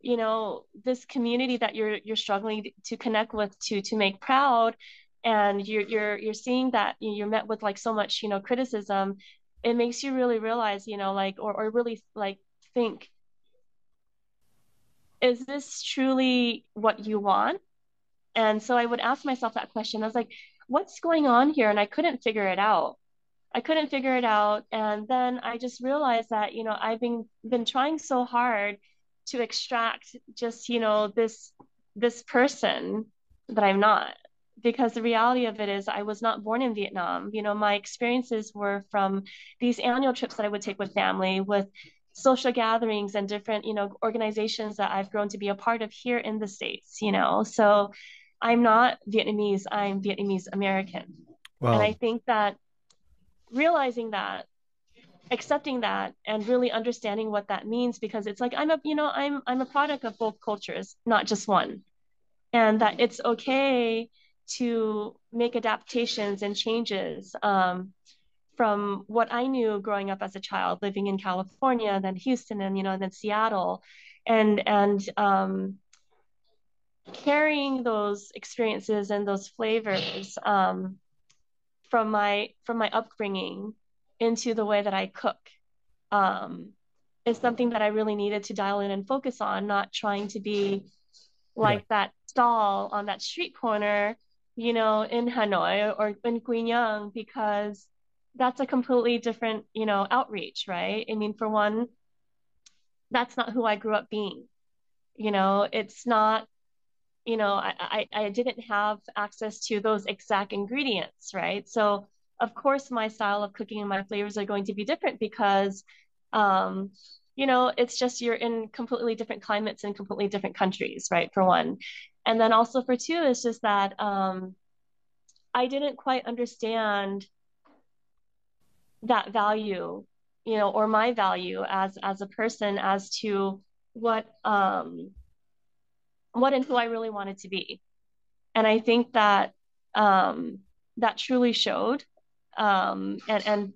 you know this community that you're you're struggling to connect with to to make proud and you're you're you're seeing that you're met with like so much you know criticism it makes you really realize you know like or, or really like think is this truly what you want and so I would ask myself that question. I was like, what's going on here? And I couldn't figure it out. I couldn't figure it out. And then I just realized that, you know, I've been been trying so hard to extract just, you know, this this person that I'm not. Because the reality of it is I was not born in Vietnam. You know, my experiences were from these annual trips that I would take with family, with social gatherings and different, you know, organizations that I've grown to be a part of here in the States, you know. So I'm not Vietnamese, I'm Vietnamese American. Wow. And I think that realizing that, accepting that and really understanding what that means because it's like I'm a you know I'm I'm a product of both cultures, not just one. And that it's okay to make adaptations and changes um, from what I knew growing up as a child, living in California, then Houston, and you know, then Seattle, and and um, carrying those experiences and those flavors um, from my from my upbringing into the way that I cook um, is something that I really needed to dial in and focus on, not trying to be like yeah. that stall on that street corner, you know, in Hanoi or in Nhon, because that's a completely different, you know, outreach, right? I mean, for one, that's not who I grew up being. You know, it's not you know, I, I, I didn't have access to those exact ingredients, right? So of course my style of cooking and my flavors are going to be different because um, you know, it's just you're in completely different climates and completely different countries, right? For one. And then also for two, it's just that um, I didn't quite understand that value, you know, or my value as as a person as to what um what and who I really wanted to be. And I think that um that truly showed. Um and and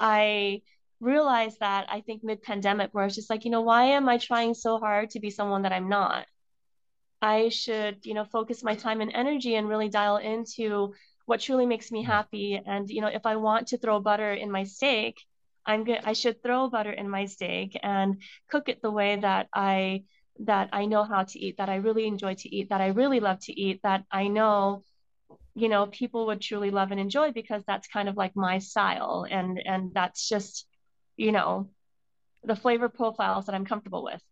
I realized that I think mid pandemic where it's just like, you know, why am I trying so hard to be someone that I'm not? I should, you know, focus my time and energy and really dial into what truly makes me happy. And, you know, if I want to throw butter in my steak, I'm good. I should throw butter in my steak and cook it the way that I that I know how to eat, that I really enjoy to eat, that I really love to eat, that I know, you know, people would truly love and enjoy because that's kind of like my style. And and that's just, you know, the flavor profiles that I'm comfortable with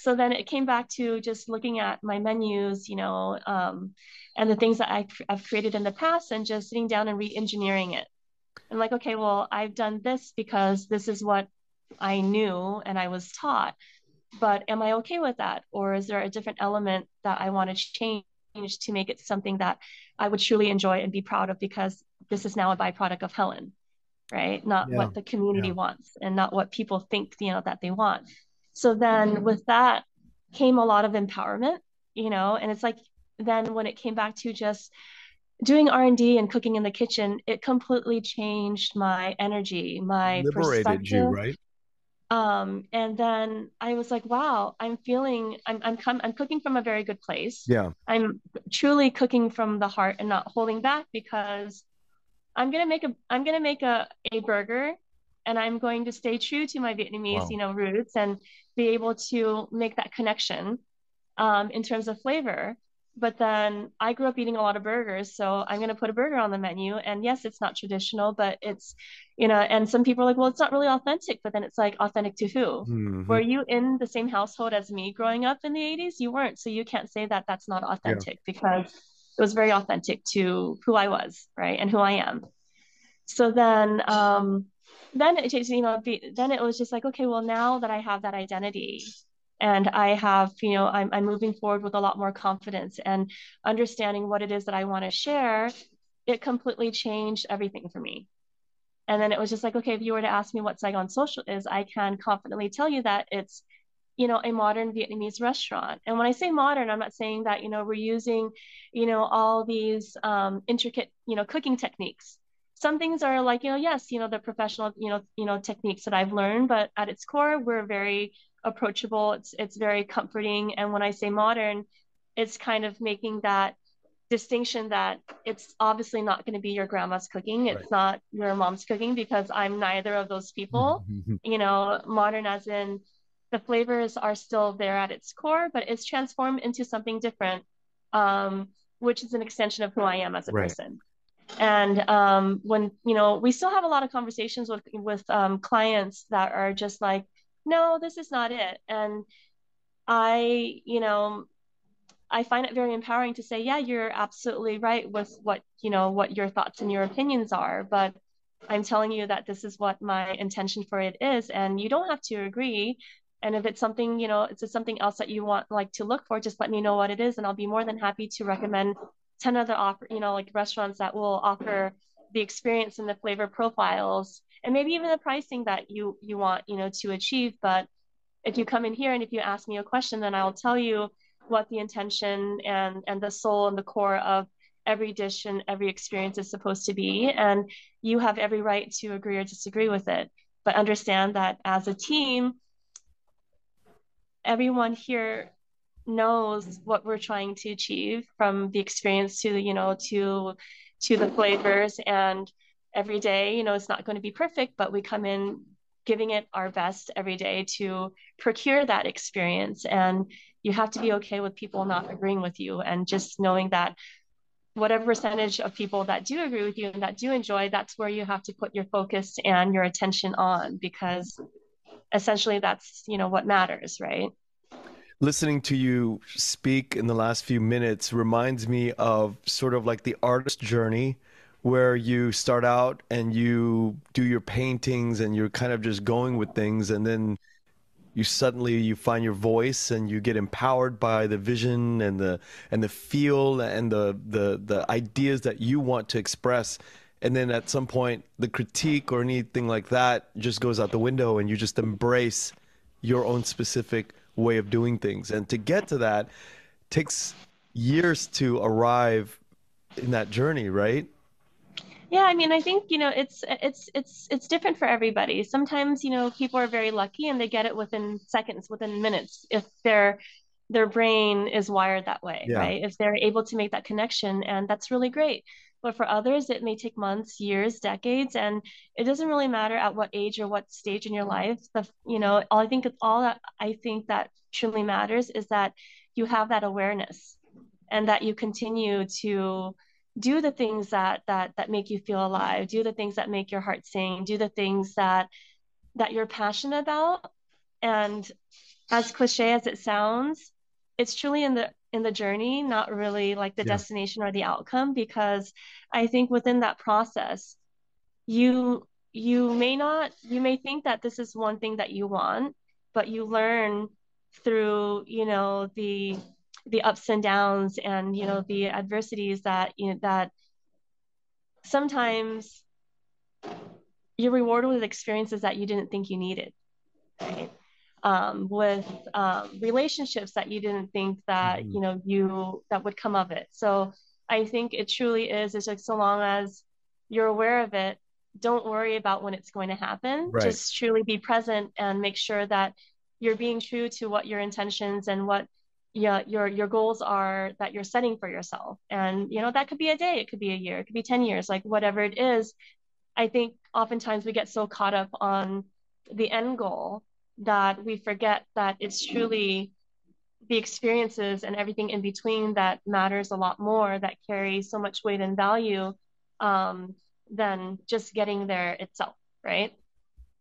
so then it came back to just looking at my menus, you know, um, and the things that I, have created in the past and just sitting down and re-engineering it. And like, okay, well, I've done this because this is what I knew and I was taught. But am I okay with that? Or is there a different element that I want to change to make it something that I would truly enjoy and be proud of because this is now a byproduct of Helen, right? Not yeah. what the community yeah. wants and not what people think, you know, that they want. So then mm-hmm. with that came a lot of empowerment, you know, and it's like then when it came back to just doing R&D and cooking in the kitchen, it completely changed my energy, my liberated you, right? Um, and then I was like, wow, I'm feeling, I'm, I'm, com- I'm cooking from a very good place. Yeah. I'm truly cooking from the heart and not holding back because I'm going to make a, I'm going to make a, a burger and I'm going to stay true to my Vietnamese, wow. you know, roots and be able to make that connection um, in terms of flavor. But then I grew up eating a lot of burgers, so I'm going to put a burger on the menu. And yes, it's not traditional, but it's, you know, and some people are like, well, it's not really authentic. But then it's like, authentic to who? Mm-hmm. Were you in the same household as me growing up in the 80s? You weren't. So you can't say that that's not authentic yeah. because it was very authentic to who I was, right? And who I am. So then, um, then it takes you know be, then it was just like okay well now that i have that identity and i have you know I'm, I'm moving forward with a lot more confidence and understanding what it is that i want to share it completely changed everything for me. And then it was just like okay if you were to ask me what saigon social is i can confidently tell you that it's you know a modern vietnamese restaurant. And when i say modern i'm not saying that you know we're using you know all these um, intricate you know cooking techniques. Some things are like you know yes you know the professional you know you know techniques that i've learned but at its core we're very approachable. It's it's very comforting. And when i say modern it's kind of making that distinction that it's obviously not going to be your grandma's cooking. It's right. not your mom's cooking because i'm neither of those people. You know modern as in the flavors are still there at its core but it's transformed into something different um, which is an extension of who i am as a right. person. And um, when you know we still have a lot of conversations with with um, clients that are just like no this is not it. And i you know i find it very empowering to say yeah you're absolutely right with what you know what your thoughts and your opinions are. But i'm telling you that this is what my intention for it is. And you don't have to agree. And if it's something you know it's something else that you want like to look for just let me know what it is. And i'll be more than happy to recommend 10 other offer, you know, like restaurants that will offer the experience and the flavor profiles and maybe even the pricing that you you want, you know, to achieve. But if you come in here and if you ask me a question, then I'll tell you what the intention and and the soul and the core of every dish and every experience is supposed to be. And you have every right to agree or disagree with it. But understand that as a team, everyone here knows what we're trying to achieve from the experience to you know to to the flavors and every day you know it's not going to be perfect but we come in giving it our best every day to procure that experience. And you have to be okay with people not agreeing with you and just knowing that whatever percentage of people that do agree with you and that do enjoy that's where you have to put your focus and your attention on because essentially that's you know what matters right? Listening to you speak in the last few minutes reminds me of sort of like the artist journey where you start out and you do your paintings and you're kind of just going with things and then you suddenly you find your voice and you get empowered by the vision and the and the feel and the the the ideas that you want to express. And then at some point the critique or anything like that just goes out the window and you just embrace your own specific way of doing things. And to get to that takes years to arrive in that journey right yeah i mean i think you know it's it's it's it's different for everybody. Sometimes you know people are very lucky and they get it within seconds within minutes if their their brain is wired that way yeah. right? If they're able to make that connection and that's really great. But for others it may take months years decades and it doesn't really matter at what age or what stage in your life. The you know all i think all that i think that truly matters is that you have that awareness and that you continue to do the things that that that make you feel alive. Do the things that make your heart sing. Do the things that that you're passionate about. And as cliche as it sounds it's truly in the in the journey, not really like the yeah. destination or the outcome, because I think within that process, you you may not you may think that this is one thing that you want, but you learn through you know the the ups and downs and you know the adversities that you know that sometimes you're rewarded with experiences that you didn't think you needed right um, with um, relationships that you didn't think that mm-hmm. you know you that would come of it. So I think it truly is. It's like so long as you're aware of it, don't worry about when it's going to happen. Right. Just truly be present and make sure that you're being true to what your intentions and what yeah, your your goals are that you're setting for yourself. And you know that could be a day, it could be a year, it could be 10 years, like whatever it is. I think oftentimes we get so caught up on the end goal that we forget that it's truly the experiences and everything in between that matters a lot more, that carry so much weight and value um, than just getting there itself, right?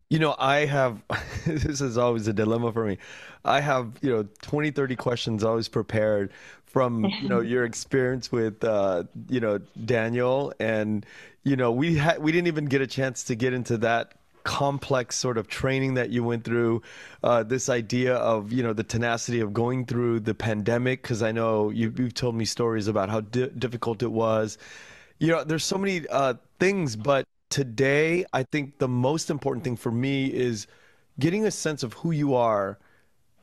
You know, I have, this is always a dilemma for me. I have, you know, 20, 30 questions always prepared from, you know, your experience with, uh, you know, Daniel. And, you know, we had, we didn't even get a chance to get into that complex sort of training that you went through uh, this idea of you know the tenacity of going through the pandemic because i know you, have told me stories about how di- difficult it was you know there's so many uh, things but today i think the most important thing for me is getting a sense of who you are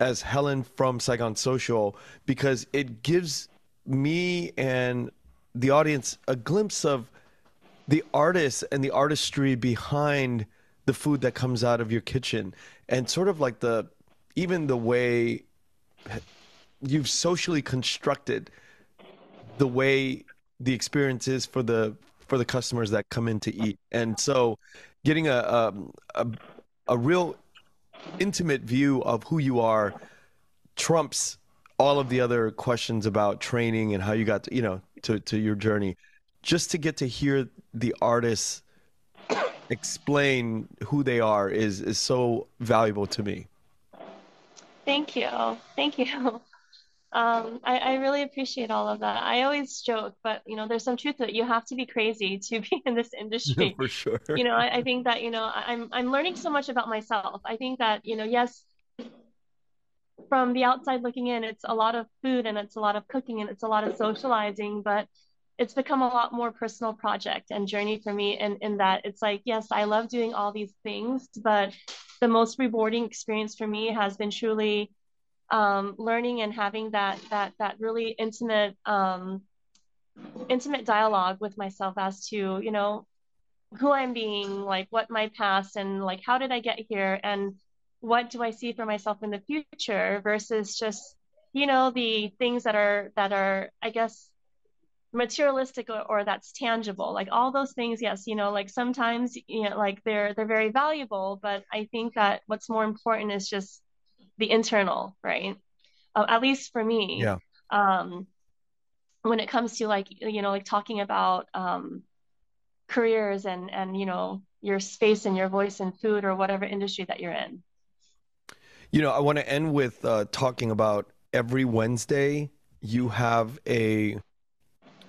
as helen from saigon social because it gives me and the audience a glimpse of the artists and the artistry behind the food that comes out of your kitchen and sort of like the even the way you've socially constructed the way the experience is for the for the customers that come in to eat and so getting a a, um, a, a real intimate view of who you are trumps all of the other questions about training and how you got to, you know to, to your journey just to get to hear the artists explain who they are is is so valuable to me. Thank you. Thank you. Um, I, I really appreciate all of that. I always joke, but you know, there's some truth that. You have to be crazy to be in this industry. For sure. You know, I, I think that, you know, I'm I'm learning so much about myself. I think that, you know, yes, from the outside looking in, it's a lot of food and it's a lot of cooking and it's a lot of socializing, but it's become a lot more personal project and journey for me in, in that it's like yes i love doing all these things but the most rewarding experience for me has been truly um, learning and having that that that really intimate um, intimate dialogue with myself as to you know who i'm being like what my past and like how did i get here and what do i see for myself in the future versus just you know the things that are that are i guess materialistic or, or, that's tangible like all those things yes you know like sometimes you know like they're they're very valuable but i think that what's more important is just the internal right? Uh, at least for me. Yeah. Um when it comes to like you know like talking about um careers and and you know your space and your voice in food or whatever industry that you're in. You know i want to end with uh talking about every wednesday you have a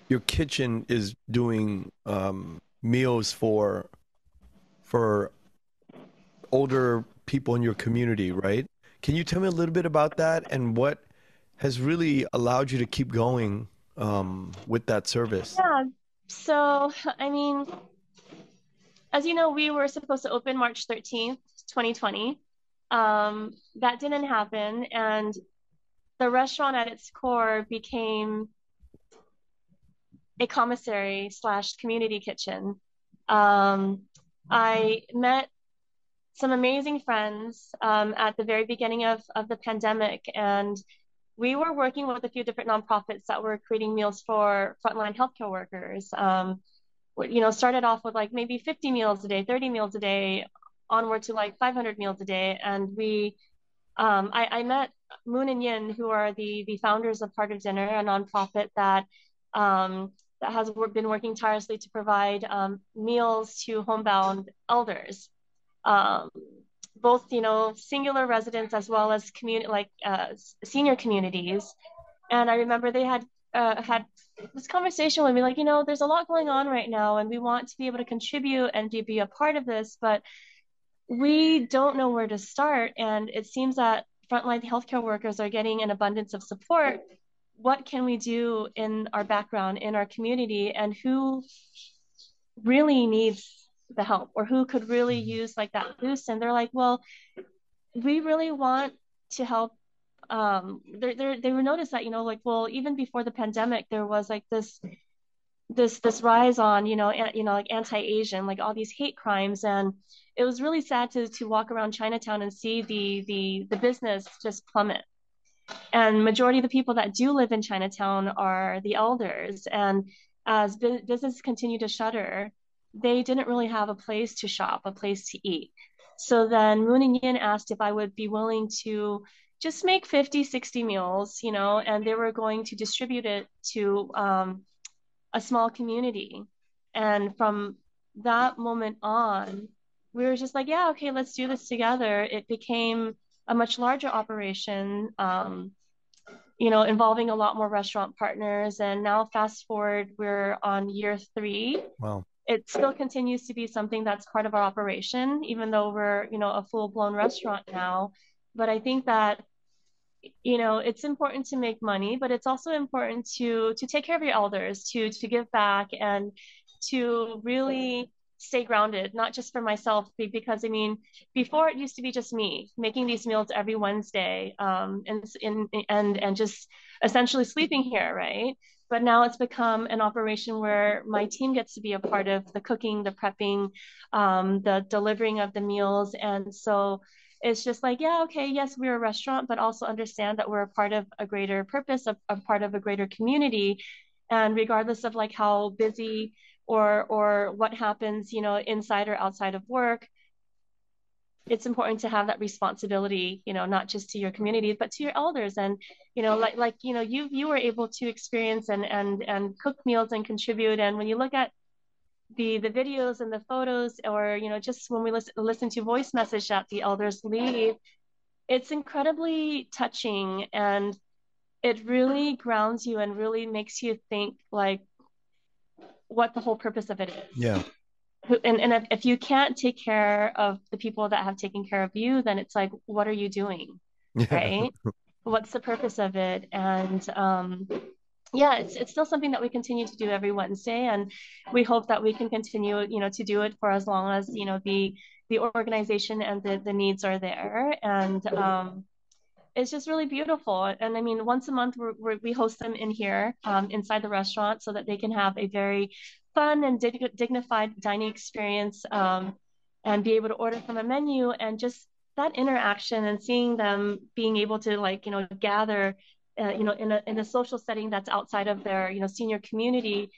your kitchen is doing um, meals for for older people in your community, right? Can you tell me a little bit about that and what has really allowed you to keep going um, with that service? Yeah. So, I mean, as you know, we were supposed to open March 13th, 2020. Um, that didn't happen. And the restaurant at its core became a commissary slash community kitchen. Um, I met some amazing friends um, at the very beginning of, of the pandemic, and we were working with a few different nonprofits that were creating meals for frontline healthcare workers. Um, you know, started off with like maybe 50 meals a day, 30 meals a day, onward to like 500 meals a day, and we um, I, I, met Moon and Yin, who are the the founders of Heart of Dinner, a nonprofit that um, that has been working tirelessly to provide um, meals to homebound elders, um, both you know singular residents as well as community like uh, senior communities. And I remember they had uh, had this conversation with me, like you know, there's a lot going on right now, and we want to be able to contribute and to be a part of this, but we don't know where to start. And it seems that frontline healthcare workers are getting an abundance of support what can we do in our background in our community and who really needs the help or who could really mm-hmm. use like that boost and they're like well we really want to help um they they they were noticed that you know like well even before the pandemic there was like this this this rise on you know an, you know like anti-asian like all these hate crimes and it was really sad to to walk around chinatown and see the the the business just plummet and majority of the people that do live in Chinatown are the elders. And as bu- businesses continue to shutter, they didn't really have a place to shop, a place to eat. So then Moon and Yin asked if I would be willing to just make 50, 60 meals, you know, and they were going to distribute it to um, a small community. And from that moment on, we were just like, yeah, okay, let's do this together. It became a much larger operation, um, you know, involving a lot more restaurant partners. And now, fast forward, we're on year three. Wow. It still continues to be something that's part of our operation, even though we're, you know, a full blown restaurant now. But I think that you know it's important to make money but it's also important to to take care of your elders to to give back and to really stay grounded, not just for myself, because I mean, before it used to be just me making these meals every Wednesday, um, and and and and just essentially sleeping here, right? But now it's become an operation where my team gets to be a part of the cooking, the prepping, um, the delivering of the meals, and so it's just like, yeah, okay, yes, we're a restaurant, but also understand that we're a part of a greater purpose, a, a part of a greater community, and regardless of like how busy or or what happens you know inside or outside of work it's important to have that responsibility you know not just to your community but to your elders and you know like like you know you you were able to experience and and and cook meals and contribute and when you look at the the videos and the photos or you know just when we listen listen to voice message that the elders leave it's incredibly touching and it really grounds you and really makes you think like what the whole purpose of it is. Yeah. And, and if, if you can't take care of the people that have taken care of you, then it's like, what are you doing? Yeah. Right. What's the purpose of it? And um, yeah, it's, it's still something that we continue to do every Wednesday. And we hope that we can continue, you know, to do it for as long as, you know, the, the organization and the, the needs are there. And, um, it's just really beautiful. And I mean, once a month we're, we're, we host them in here um, inside the restaurant so that they can have a very fun and dig- dignified dining experience um, and be able to order from a menu and just that interaction and seeing them being able to like you know gather uh, you know in a in a social setting that's outside of their you know senior community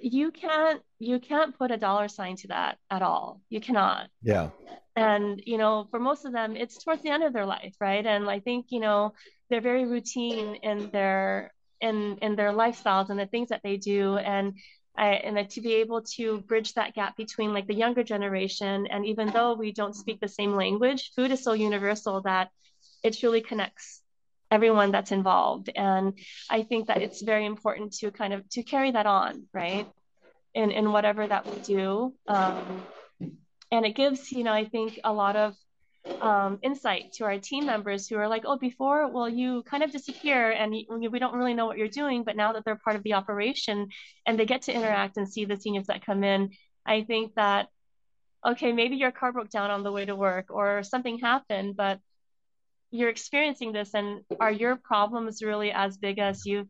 you can't you can't put a dollar sign to that at all. You cannot. Yeah. And you know for most of them it's towards the end of their life right? And i think you know they're very routine in their in in their lifestyles and the things that they do. And I, and to be able to bridge that gap between like the younger generation and even though we don't speak the same language food is so universal that it truly connects everyone that's involved. And i think that it's very important to kind of to carry that on right? In in whatever that we do. Um, and it gives you know i think a lot of um, insight to our team members who are like oh before well you kind of disappear and we don't really know what you're doing but now that they're part of the operation and they get to interact and see the seniors that come in i think that okay, maybe your car broke down on the way to work or something happened, but you're experiencing this and are your problems really as big as you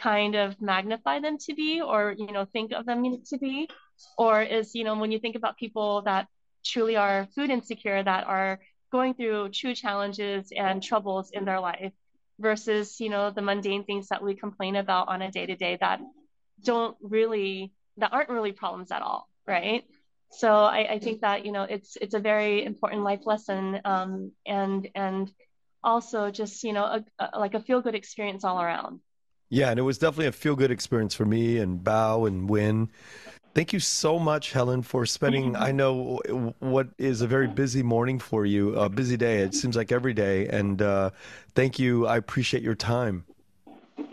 kind of magnify them to be or you know think of them to be? Or is you know when you think about people that truly are food insecure that are going through true challenges and troubles in their life versus you know the mundane things that we complain about on a day to day that don't really that aren't really problems at all right? So I, I, think that you know it's it's a very important life lesson um, and and also just you know a, a, like a feel good experience all around. Yeah and it was definitely a feel good experience for me and bao and win Thank you so much, Helen, for spending. I know what is a very busy morning for you, a busy day. It seems like every day. And uh, thank you. I appreciate your time.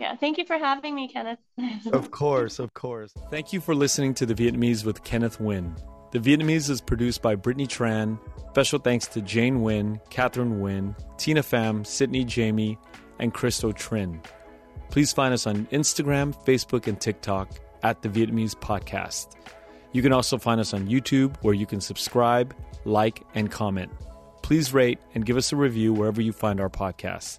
Yeah, thank you for having me, Kenneth. of course, of course. Thank you for listening to The Vietnamese with Kenneth Nguyen. The Vietnamese is produced by Brittany Tran. Special thanks to Jane Nguyen, Catherine Nguyen, Tina Pham, Sydney Jamie, and Christo Trin. Please find us on Instagram, Facebook, and TikTok at the Vietnamese Podcast. You can also find us on YouTube where you can subscribe, like, and comment. Please rate and give us a review wherever you find our podcasts.